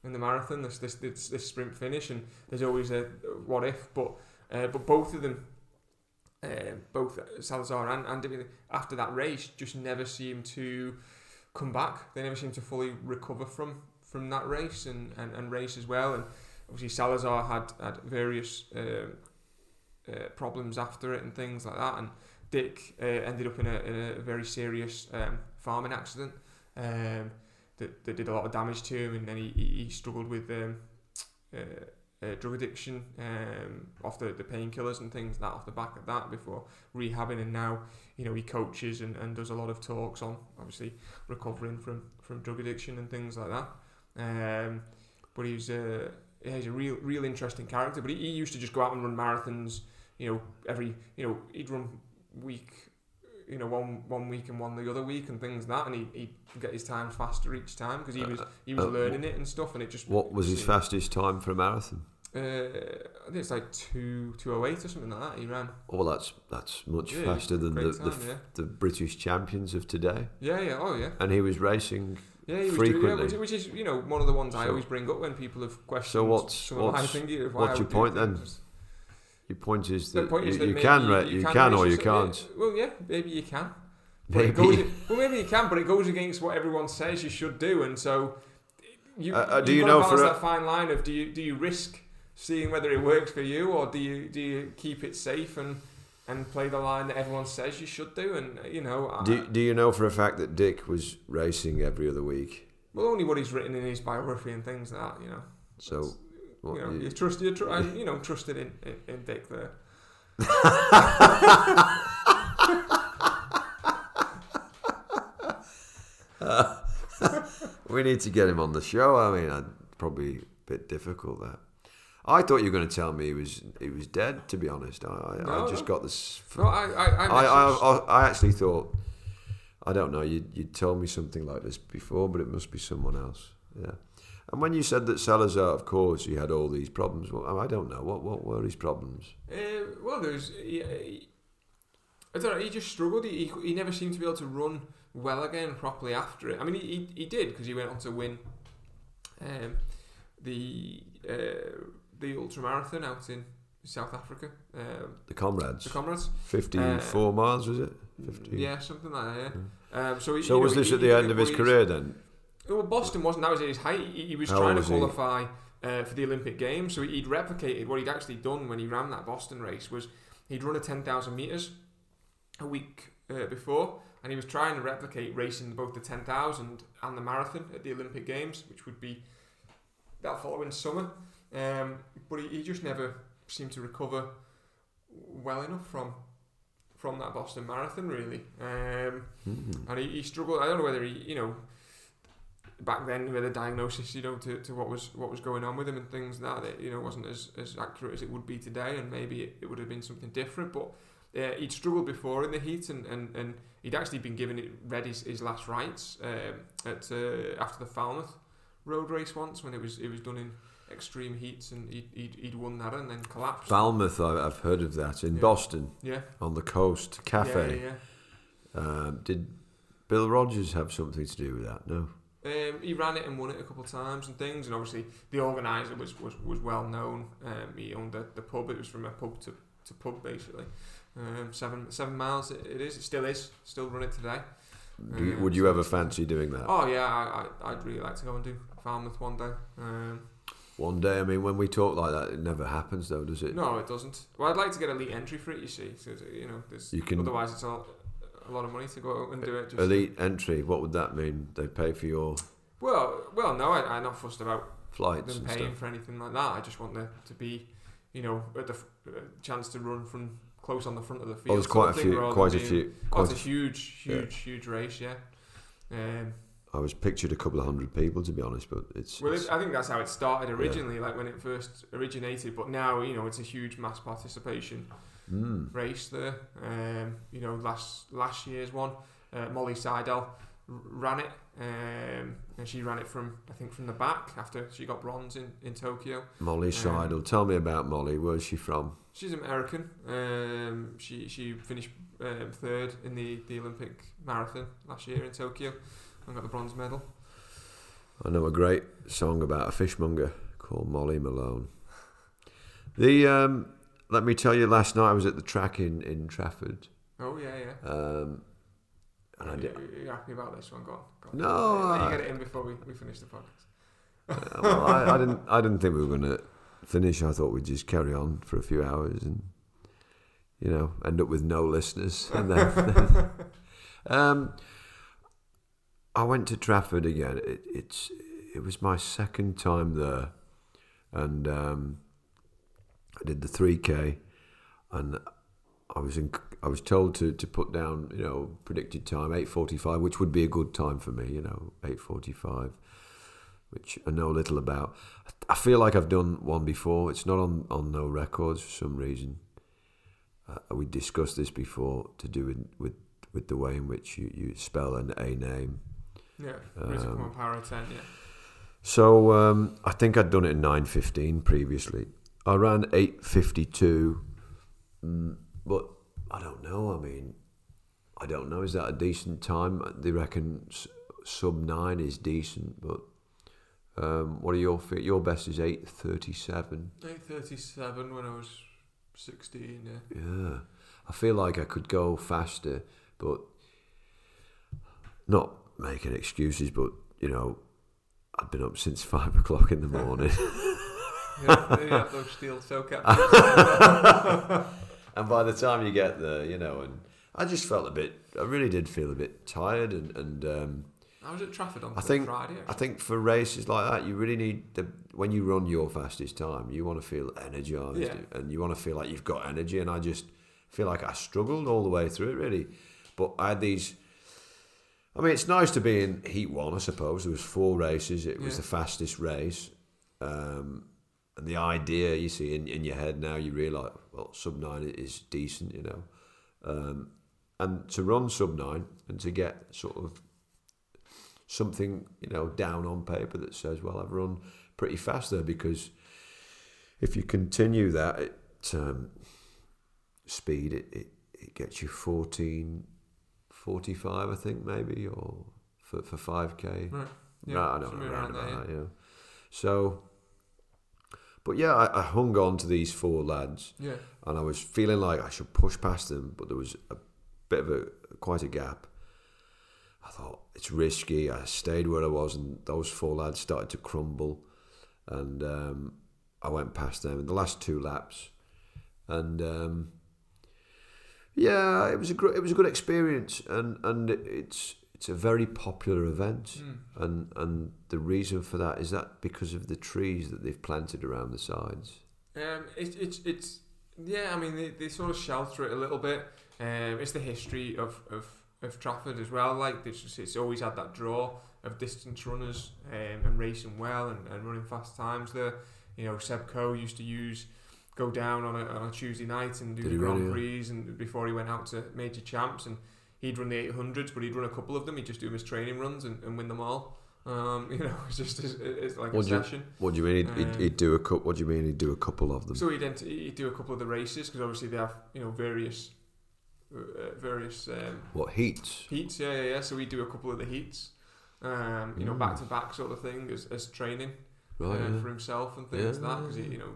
in the marathon. This this this, this sprint finish, and there's always a what if, but uh, but both of them. Uh, both Salazar and, and after that race just never seemed to come back. They never seemed to fully recover from from that race and, and, and race as well. And obviously Salazar had had various um, uh, problems after it and things like that. And Dick uh, ended up in a, in a very serious um, farming accident um, that, that did a lot of damage to him, and then he, he, struggled with um, uh, uh, drug addiction um, off the, the painkillers and things that off the back of that before rehabbing. And now you know he coaches and, and does a lot of talks on obviously recovering from, from drug addiction and things like that. Um, but he's a yeah, he's a real real interesting character. But he, he used to just go out and run marathons you know every you know he'd run week you know one one week and one the other week and things like that. And he he'd get his times faster each time because he was he was uh, learning it and stuff and it just What was his fastest time for a marathon? Uh, I think it's like two two oh eight or something like that. He ran. Oh, well, that's that's much Yeah, faster than the, great the, yeah. the British champions of today. Yeah, yeah, oh yeah, And he was racing. yeah. He was doing, yeah, Frequently. which, which is you know one of the ones I always bring up when people have questioned. So what's- some of my what's- what's your point then? Your point is that point you, is that you can, ra- you can, race or you can't. Well, yeah, maybe you can. But it goes, Maybe. well, maybe you can, but it goes against what everyone says you should do, and so you. Uh, uh, do you know for a- that fine line of do you do you risk seeing whether it works for you, or do you do you keep it safe and and play the line that everyone says you should do, and uh, you know. I- Do, do you know for a fact that Dick was racing every other week? Well, only what he's written in his biography and things like that, you know. So, what, you know, you- you trust, you tr- you know, trusted in, in, in Dick there. we need to get him on the show. I mean, I'd probably a bit difficult that. I thought you were going to tell me he was he was dead. To be honest, I, I, No, I just got this. No, I, I, I, I, actually thought, I don't know, you you told me something like this before, but it must be someone else. Yeah. And when you said that Salazar, of course, he had all these problems. Well, I don't know what what were his problems. Uh, well, there's. He, he, I don't know. He just struggled. He, he, he never seemed to be able to run well again properly after it. I mean, he, he, he did because he went on to win um, the uh, the ultra marathon out in South Africa. Um, The comrades, the comrades. fifty-four miles was it? 50. Yeah, something like that. Yeah. Um, so he, So was know, this he- at the end of his career then? Well, Boston wasn't. That was at his height. He, he was How trying old to qualify uh, for the Olympic Games, so he'd replicated what he'd actually done when he ran that Boston race. Was he'd run a ten thousand meters a week uh, before, and he was trying to replicate racing both the ten thousand and the marathon at the Olympic Games, which would be that following summer. Um, but he, he just never seemed to recover well enough from from that Boston Marathon, really. Um, Mhm. and he, he struggled. I don't know whether he, you know, back then with the diagnosis, you know, to, to what was what was going on with him and things like that it, you know wasn't as, as accurate as it would be today, and maybe it, it would have been something different. But uh, he'd struggled before in the heat, and, and, and he'd actually been given it read his, his last rites um, at uh, after the Falmouth road race once when it was it was done in extreme heats, and he'd, he'd, he'd won that and then collapsed. Falmouth, I- I've heard of that in Yeah. Boston yeah, on the coast cafe. Yeah, yeah, Um, did Bill Rodgers have something to do with that? No. Um, he ran it and won it a couple of times and things, and obviously the organizer was, was, was well known. Um, he owned the, the pub. It was from a pub to, to pub basically. Um, seven seven miles it, it is. It still is. Still run it today. Do you, Um, would you ever fancy doing that? Oh yeah, I, I I'd really like to go and do Falmouth one day. One day, I mean, when we talk like that, it never happens, though, does it? no, it doesn't. Well, I'd like to get elite entry for it. You see, so you know, You can- otherwise it's a, a lot of money to go out and do it. Just Elite entry, what would that mean? They pay for your Well, well, no, I, I'm not fussed about flights them and paying for anything like that. I just want there to be, you know, at the f- uh, chance to run from close on the front of the field. Oh, there's quite a sort of thing, few, quite a few. Oh, Quite it's a a, huge, yeah. huge, huge race, yeah. Um, I was pictured a couple of hundred people, to be honest, but it's, well, it's I think that's how it started originally, like when it first originated. But now, you know, it's a huge mass participation mm, race there. Um, you know, last last year's one, uh, Molly Seidel ran it, um, and she ran it from I think from the back after she got bronze in, in Tokyo. Molly Seidel. Tell me about Molly. Where's she from? She's American. Um, she she finished um, third in the, the Olympic marathon last year in Tokyo and got the bronze medal. I know a great song about a fishmonger called Molly Malone. The um, let me tell you, last night I was at the track in in Trafford, Oh yeah, yeah. um, and I you, did. you, you happy about this one? Go on. Go on. No, Let you get it in before we, we finish the podcast. Well, I, I didn't. I didn't think we were going to finish. I thought we'd just carry on for a few hours and, you know, end up with no listeners. And then, um, I went to Trafford again. It, it's it was my second time there, and um, I did the three k, and I was in, I was told to, to put down you know predicted time eight forty five, which would be a good time for me. You know eight forty five, which I know little about. I feel like I've done one before. It's not on, on no records for some reason. Uh, we discussed this before to do with with, with the way in which you, you spell an a name. Yeah, Um, Power 10, yeah. So um, I think I'd done it in nine fifteen previously. I ran eight fifty two, mm, but I don't know. I mean, I don't know. Is that a decent time? They reckon sub nine is decent, but um, what are your your best is eight thirty seven. 8.37 when I was 16, yeah. Yeah, I feel like I could go faster, but not making excuses. But you know, I've been up since five o'clock in the morning. Yeah, they have those steel toe and by the time you get there, you know, and I just felt a bit. I really did feel a bit tired, and and um, I was at Trafford on I think Friday, I actually. think for races like that, you really need the when you run your fastest time, you want to feel energized, Yeah. and you want to feel like you've got energy. And I just feel like I struggled all the way through it, really. But I had these. I mean, it's nice to be in Heat One, I suppose. There was four races. It was Yeah. the fastest race. Um, and the idea you see in, in your head now, you realise, well, sub nine is decent, you know. Um, and to run sub nine and to get sort of something, you know, down on paper that says, well, I've run pretty fast there because if you continue that it, um, speed, it, it, it gets you 14, 45, I think, maybe, or for, for 5K. Right. Yeah, Right, I don't know, around about that, yeah. So, but yeah, I, I hung on to these four lads, Yeah. and I was feeling like I should push past them, but there was a bit of a quite a gap. I thought it's risky. I stayed where I was, and those four lads started to crumble, and um, I went past them in the last two laps, and um, yeah, it was a gr- it was a good experience, and and it's it's a very popular event, Mm. and and the reason for that is that because of the trees that they've planted around the sides. Um, it, it's it's yeah. I mean, they, they sort of shelter it a little bit. Um, it's the history of, of, of Trafford as well. Like it's just, it's always had that draw of distance runners um, and racing well and, and running fast times there. You know, Seb Coe used to use go down on a, on a Tuesday night and do Did the Grand really, Prix and before he went out to major champs and he'd run the 800s but he'd run a couple of them he'd just do them as training runs and, and win them all um, you know it's just it's, it's like What a do you- What do you mean? He'd, he'd, Um, he'd do a couple. What do you mean? He'd do a couple of them. so he'd, he'd do a couple of the races because obviously they have you know various uh, various um, what heats? heats. Yeah, yeah, yeah. So we do a couple of the heats, um, you know, Mm. back to back sort of thing as, as training Right. uh, yeah. for himself and things Yeah, like that because yeah, he you know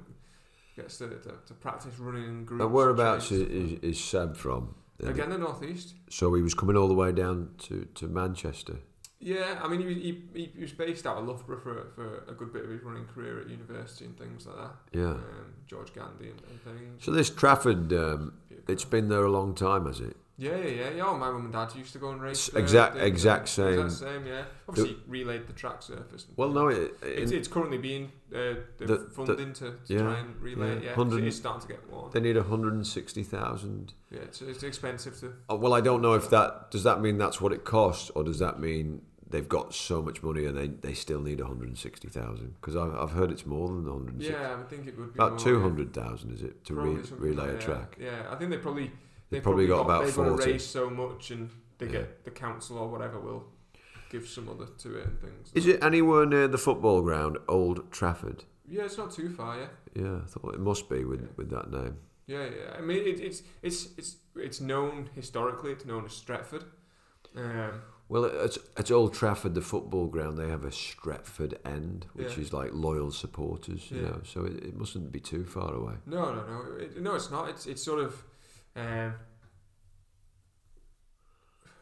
gets to, to, to practice running in groups. And whereabouts is, is, is Seb from? Again, the northeast. So he was coming all the way down to, to Manchester. Yeah, I mean, he, was- he, he, was based out of Loughborough for, for a good bit of his running career at university and things like that. Yeah. Um, George Gandy and, and things. So this Trafford, um, it's been there a long time, has it? Yeah, yeah, yeah, yeah. Oh, my mum and dad used to go and race. It's exact- exact same. Exact same, yeah. Obviously, relayed the track surface. and Well, no, it, It's, it's currently being uh, The- the, the- funding to, to yeah, try and relay it, yeah. yeah. 'cause 100 it is starting to get worn. they need 160,000. Yeah, it's, it's expensive to. Oh, well, I don't know if that, does that mean that's what it costs or does that mean they've got so much money and they, they still need 160,000? Because I've, I've heard it's more than 160. Yeah, I think it would be About more, 200,000 is it to re- relay like a track? Yeah, I think they probably They've probably got about they've got 40. to raise so much, and they Yeah. get the council or whatever will give some other to it and things. Is it anywhere near the football ground, Old Trafford? Yeah, it's not too far. Yeah, Yeah, I thought it must be with, Yeah. with that name. yeah, yeah. I mean, it, it's it's it's it's known historically. It's known as Stretford. Um, Well, it's, it's Old Trafford, the football ground. They have a Stretford end, which Yeah. is like loyal supporters, you Yeah. know. So it, it mustn't be too far away. no, no, no, it, no. It's not. It's it's sort of. Um,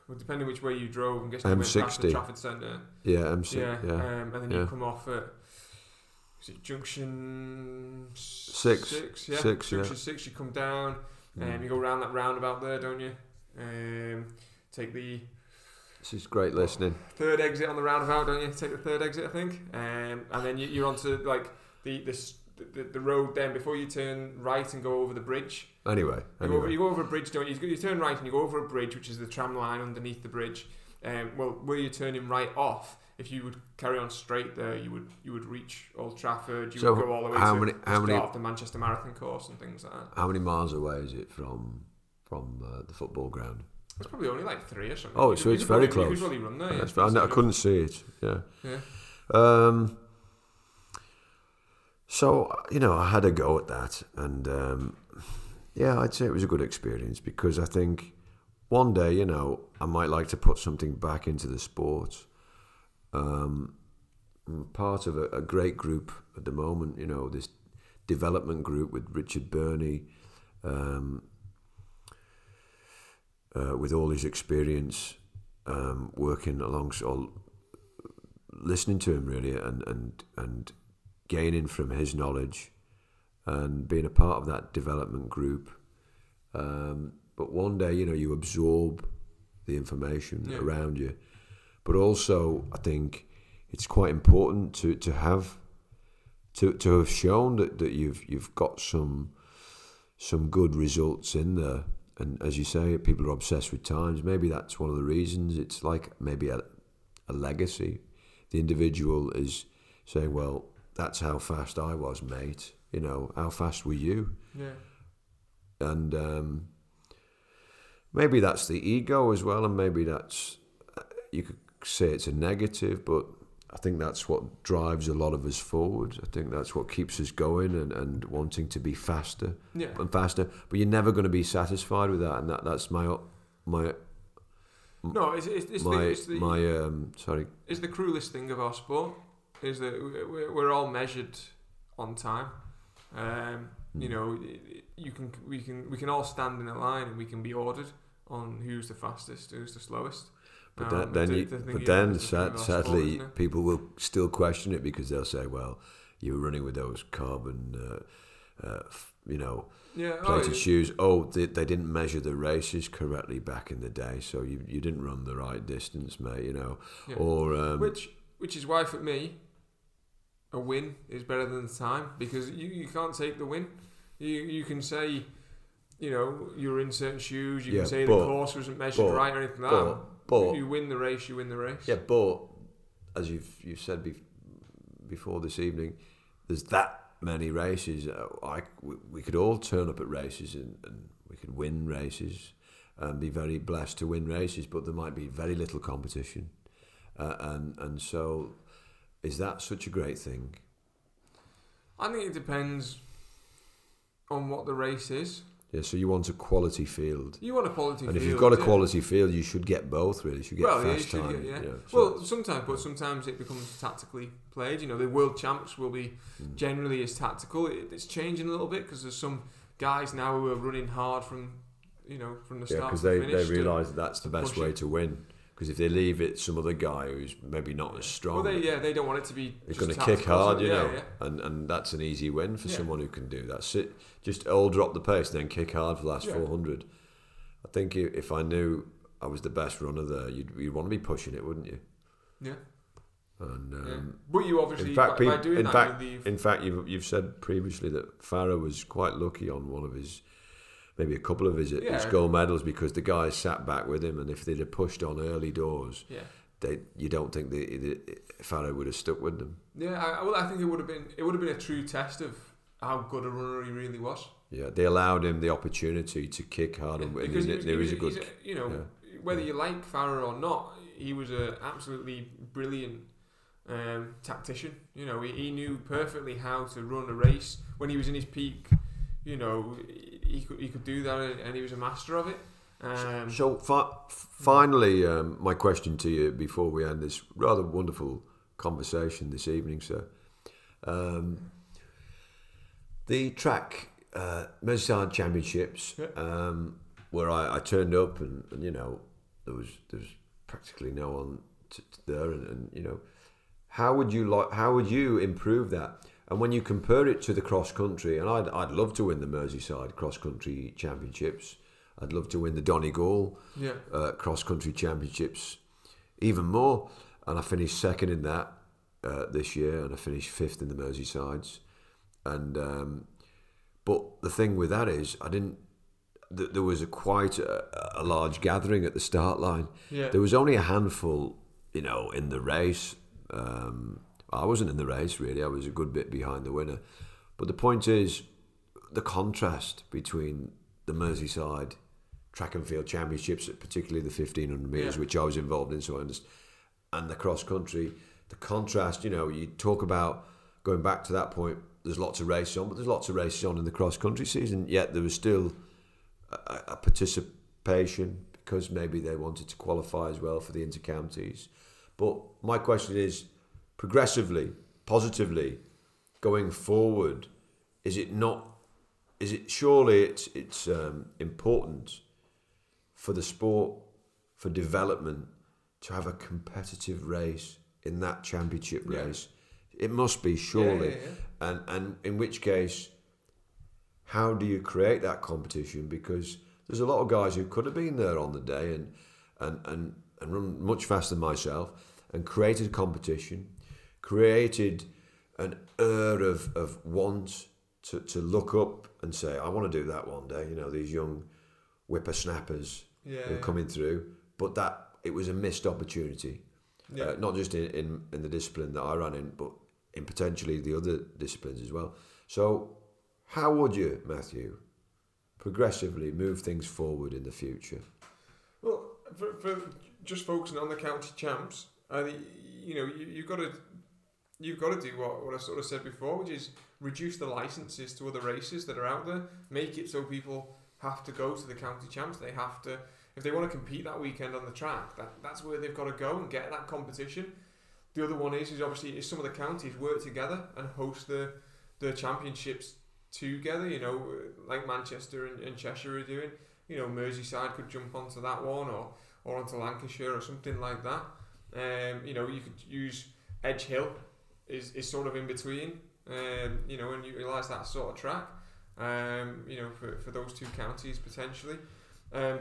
well, depending which way you drove, I'm guessing you went past the M60. Trafford Centre. Yeah, MC. yeah, Yeah, Um, and then you Yeah. come off at is it junction Six. Six, yeah. Six, yeah. junction six. You come down, Mm. um, you go round that roundabout there, don't you? Um, take the This is great listening. third exit on the roundabout, don't you? Take the third exit, I think. Um, and then you, you're onto like the this the, the road then before you turn right and go over the bridge. Anyway, You, go over, you go over a bridge, don't you? You, turn right and you go over a bridge, which is the tram line underneath the bridge. Um, well, where you're turning right off, if you would carry on straight there, you would you would reach Old Trafford. You So would go all the way how to many- the how start many- of the Manchester Marathon course and things like that. How many miles away is it from from uh, the football ground? It's probably only like three or something. Oh, You so could- it's very probably- You close. could probably run there. Yeah, That's- I, I couldn't see it. Yeah. Yeah. Um, so you know, I had a go at that, and um, yeah, I'd say it was a good experience because I think one day, you know, I might like to put something back into the sport. Um, I'm part of a, a great group at the moment, you know, this development group with Richard Burney, um, uh, with all his experience um, working alongside, listening to him really, and, and and gaining from his knowledge, and being a part of that development group. Um, but one day, you know, you absorb the information Yeah. around you, but also I think it's quite important to, to have to, to have shown that, that you've you've got some some good results in there. And as you say, people are obsessed with times. Maybe that's one of the reasons. It's like maybe a, a legacy. The individual is saying, "Well, that's how fast I was, mate. You know, how fast were you?" Yeah. and um, maybe that's the ego as well, and maybe that's you could say it's a negative, but I think that's what drives a lot of us forward. I think that's what keeps us going and, and wanting to be faster Yeah. and faster. But you're never going to be satisfied with that, and that, that's my my No, it's, it's, it's, my the, it's, the, my um sorry it's the cruelest thing of our sport is that we're, all measured on time. Um, you know, you can we can we can all stand in a line and we can be ordered on who's the fastest, who's the slowest. But Um, then, then you, the but then the sad, our sport, sadly, people will still question it because they'll say, "Well, you were running with those carbon, uh, uh, you know, yeah, oh, plated it- shoes. Oh, they, they didn't measure the races correctly back in the day, so you, you didn't run the right distance, mate. You know, yeah. or um, which which is why for me, a win is better than the time because you, you can't take the win. You you can say, you know, you were in certain shoes. You Yeah, can say but- the course wasn't measured but- right or anything like that. but, but you win the race, you win the race. yeah, but as you've you've said bef- before this evening, there's that many races. Uh, I we, we could all turn up at races and, and we could win races and be very blessed to win races, but there might be very little competition, uh, and and so is that such a great thing? I think it depends on what the race is. Yeah, so you want a quality field. You want a quality And field. And if you've got a yeah. quality field, you should get both. Really, you should get well, yeah, fast should time. get- yeah. you know, so well, sometimes, but sometimes it becomes tactically played. You know, the world champs will be Mm. generally as tactical. It, it's changing a little bit because there's some guys now who are running hard from, you know, from the start. yeah, because they, they realise that that's the best way it. to win. Because if they leave it some other guy who's maybe not as strong, Well, they yeah, they don't want it to be. They're going to kick hard, you yeah, know, yeah. and and that's an easy win for Yeah. someone who can do that. Sit, just all drop the pace, then kick hard for the last Yeah. 400. I think if I knew I was the best runner there, you'd, you'd want to be pushing it, wouldn't you? Yeah. And um, But you obviously in fact, by, in that fact, in fact, you've you've said previously that Farah was quite lucky on one of his, maybe a couple of his, his gold medals because the guys sat back with him, and if they'd have pushed on early doors, yeah. they you don't think the, the Farah would have stuck with them. Yeah, I, well, I think it would have been it would have been a true test of how good a runner he really was. Yeah, they allowed him the opportunity to kick hard, and, and because he, he was, there was- a good. he's you know, whether you like Farah or not, he was an absolutely brilliant um, tactician. You know, he, he knew perfectly how to run a race when he was in his peak. You know, he could he could do that, and he was a master of it. Um, So fi- finally, um, my question to you before we end this rather wonderful conversation this evening, sir. Um, the track uh, Merseyside Championships, Yeah. um, where I, I turned up and, and you know there was there was practically no one t- t- there, and, and you know how would you like how would you improve that? And when you compare it to the cross country, and I'd, I'd love to win the Merseyside cross country championships. I'd love to win the Donegal yeah, uh, cross country championships even more. And I finished second in that uh, this year, and I finished fifth in the Merseysides. and um, but the thing with that is, I didn't. Th- there was a quite a, a large gathering at the start line. Yeah. There was only a handful, you know, in the race. Um, I wasn't in the race really. I was a good bit behind the winner. But the point is, the contrast between the Merseyside track and field championships, particularly the fifteen hundred meters, Yeah. which I was involved in, so I understand, and the cross country. The contrast, you know, you talk about going back to that point. There's lots of races on, but there's lots of races on in the cross country season. Yet there was still a, a participation because maybe they wanted to qualify as well for the intercounties. But my question is, progressively, positively, going forward, is it not? Is it surely it's it's um, important for the sport for development to have a competitive race in that championship Yeah. race? It must be surely, Yeah, yeah, and and in which case, how do you create that competition? Because there's a lot of guys who could have been there on the day and and and, and run much faster than myself and created competition, created an air of, of want to, to look up and say, I want to do that one day. You know, these young whippersnappers Yeah. who are coming through. But that it was a missed opportunity. Yeah. Uh, not just in, in, in the discipline that I ran in, but in potentially the other disciplines as well. So, how would you, Matthew, progressively move things forward in the future? Well, for, for just focusing on the county champs, I think you know you, you've got to you've got to do what, what I sort of said before, which is reduce the licenses to other races that are out there. Make it so people have to go to the county champs. They have to if they want to compete that weekend on the track. That that's where they've got to go and get that competition. The other one is is obviously is some of the counties work together and host the the championships together. You know, like Manchester and, and Cheshire are doing. You know, Merseyside could jump onto that one or or onto Lancashire or something like that. Um, you know, you could use Edge Hill is, is sort of in between. Um, you know, and utilise that sort of track. Um, you know, for, for those two counties potentially. Um,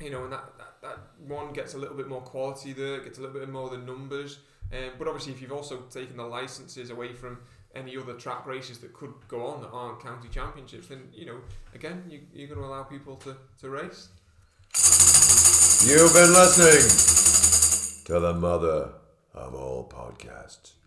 you know, and that, that, that one gets a little bit more quality there, gets a little bit more the numbers. Um, but obviously, if you've also taken the licenses away from any other track races that could go on that aren't county championships, then you know, again, you, you're going to allow people to, to race. You've been listening to the mother of all podcasts.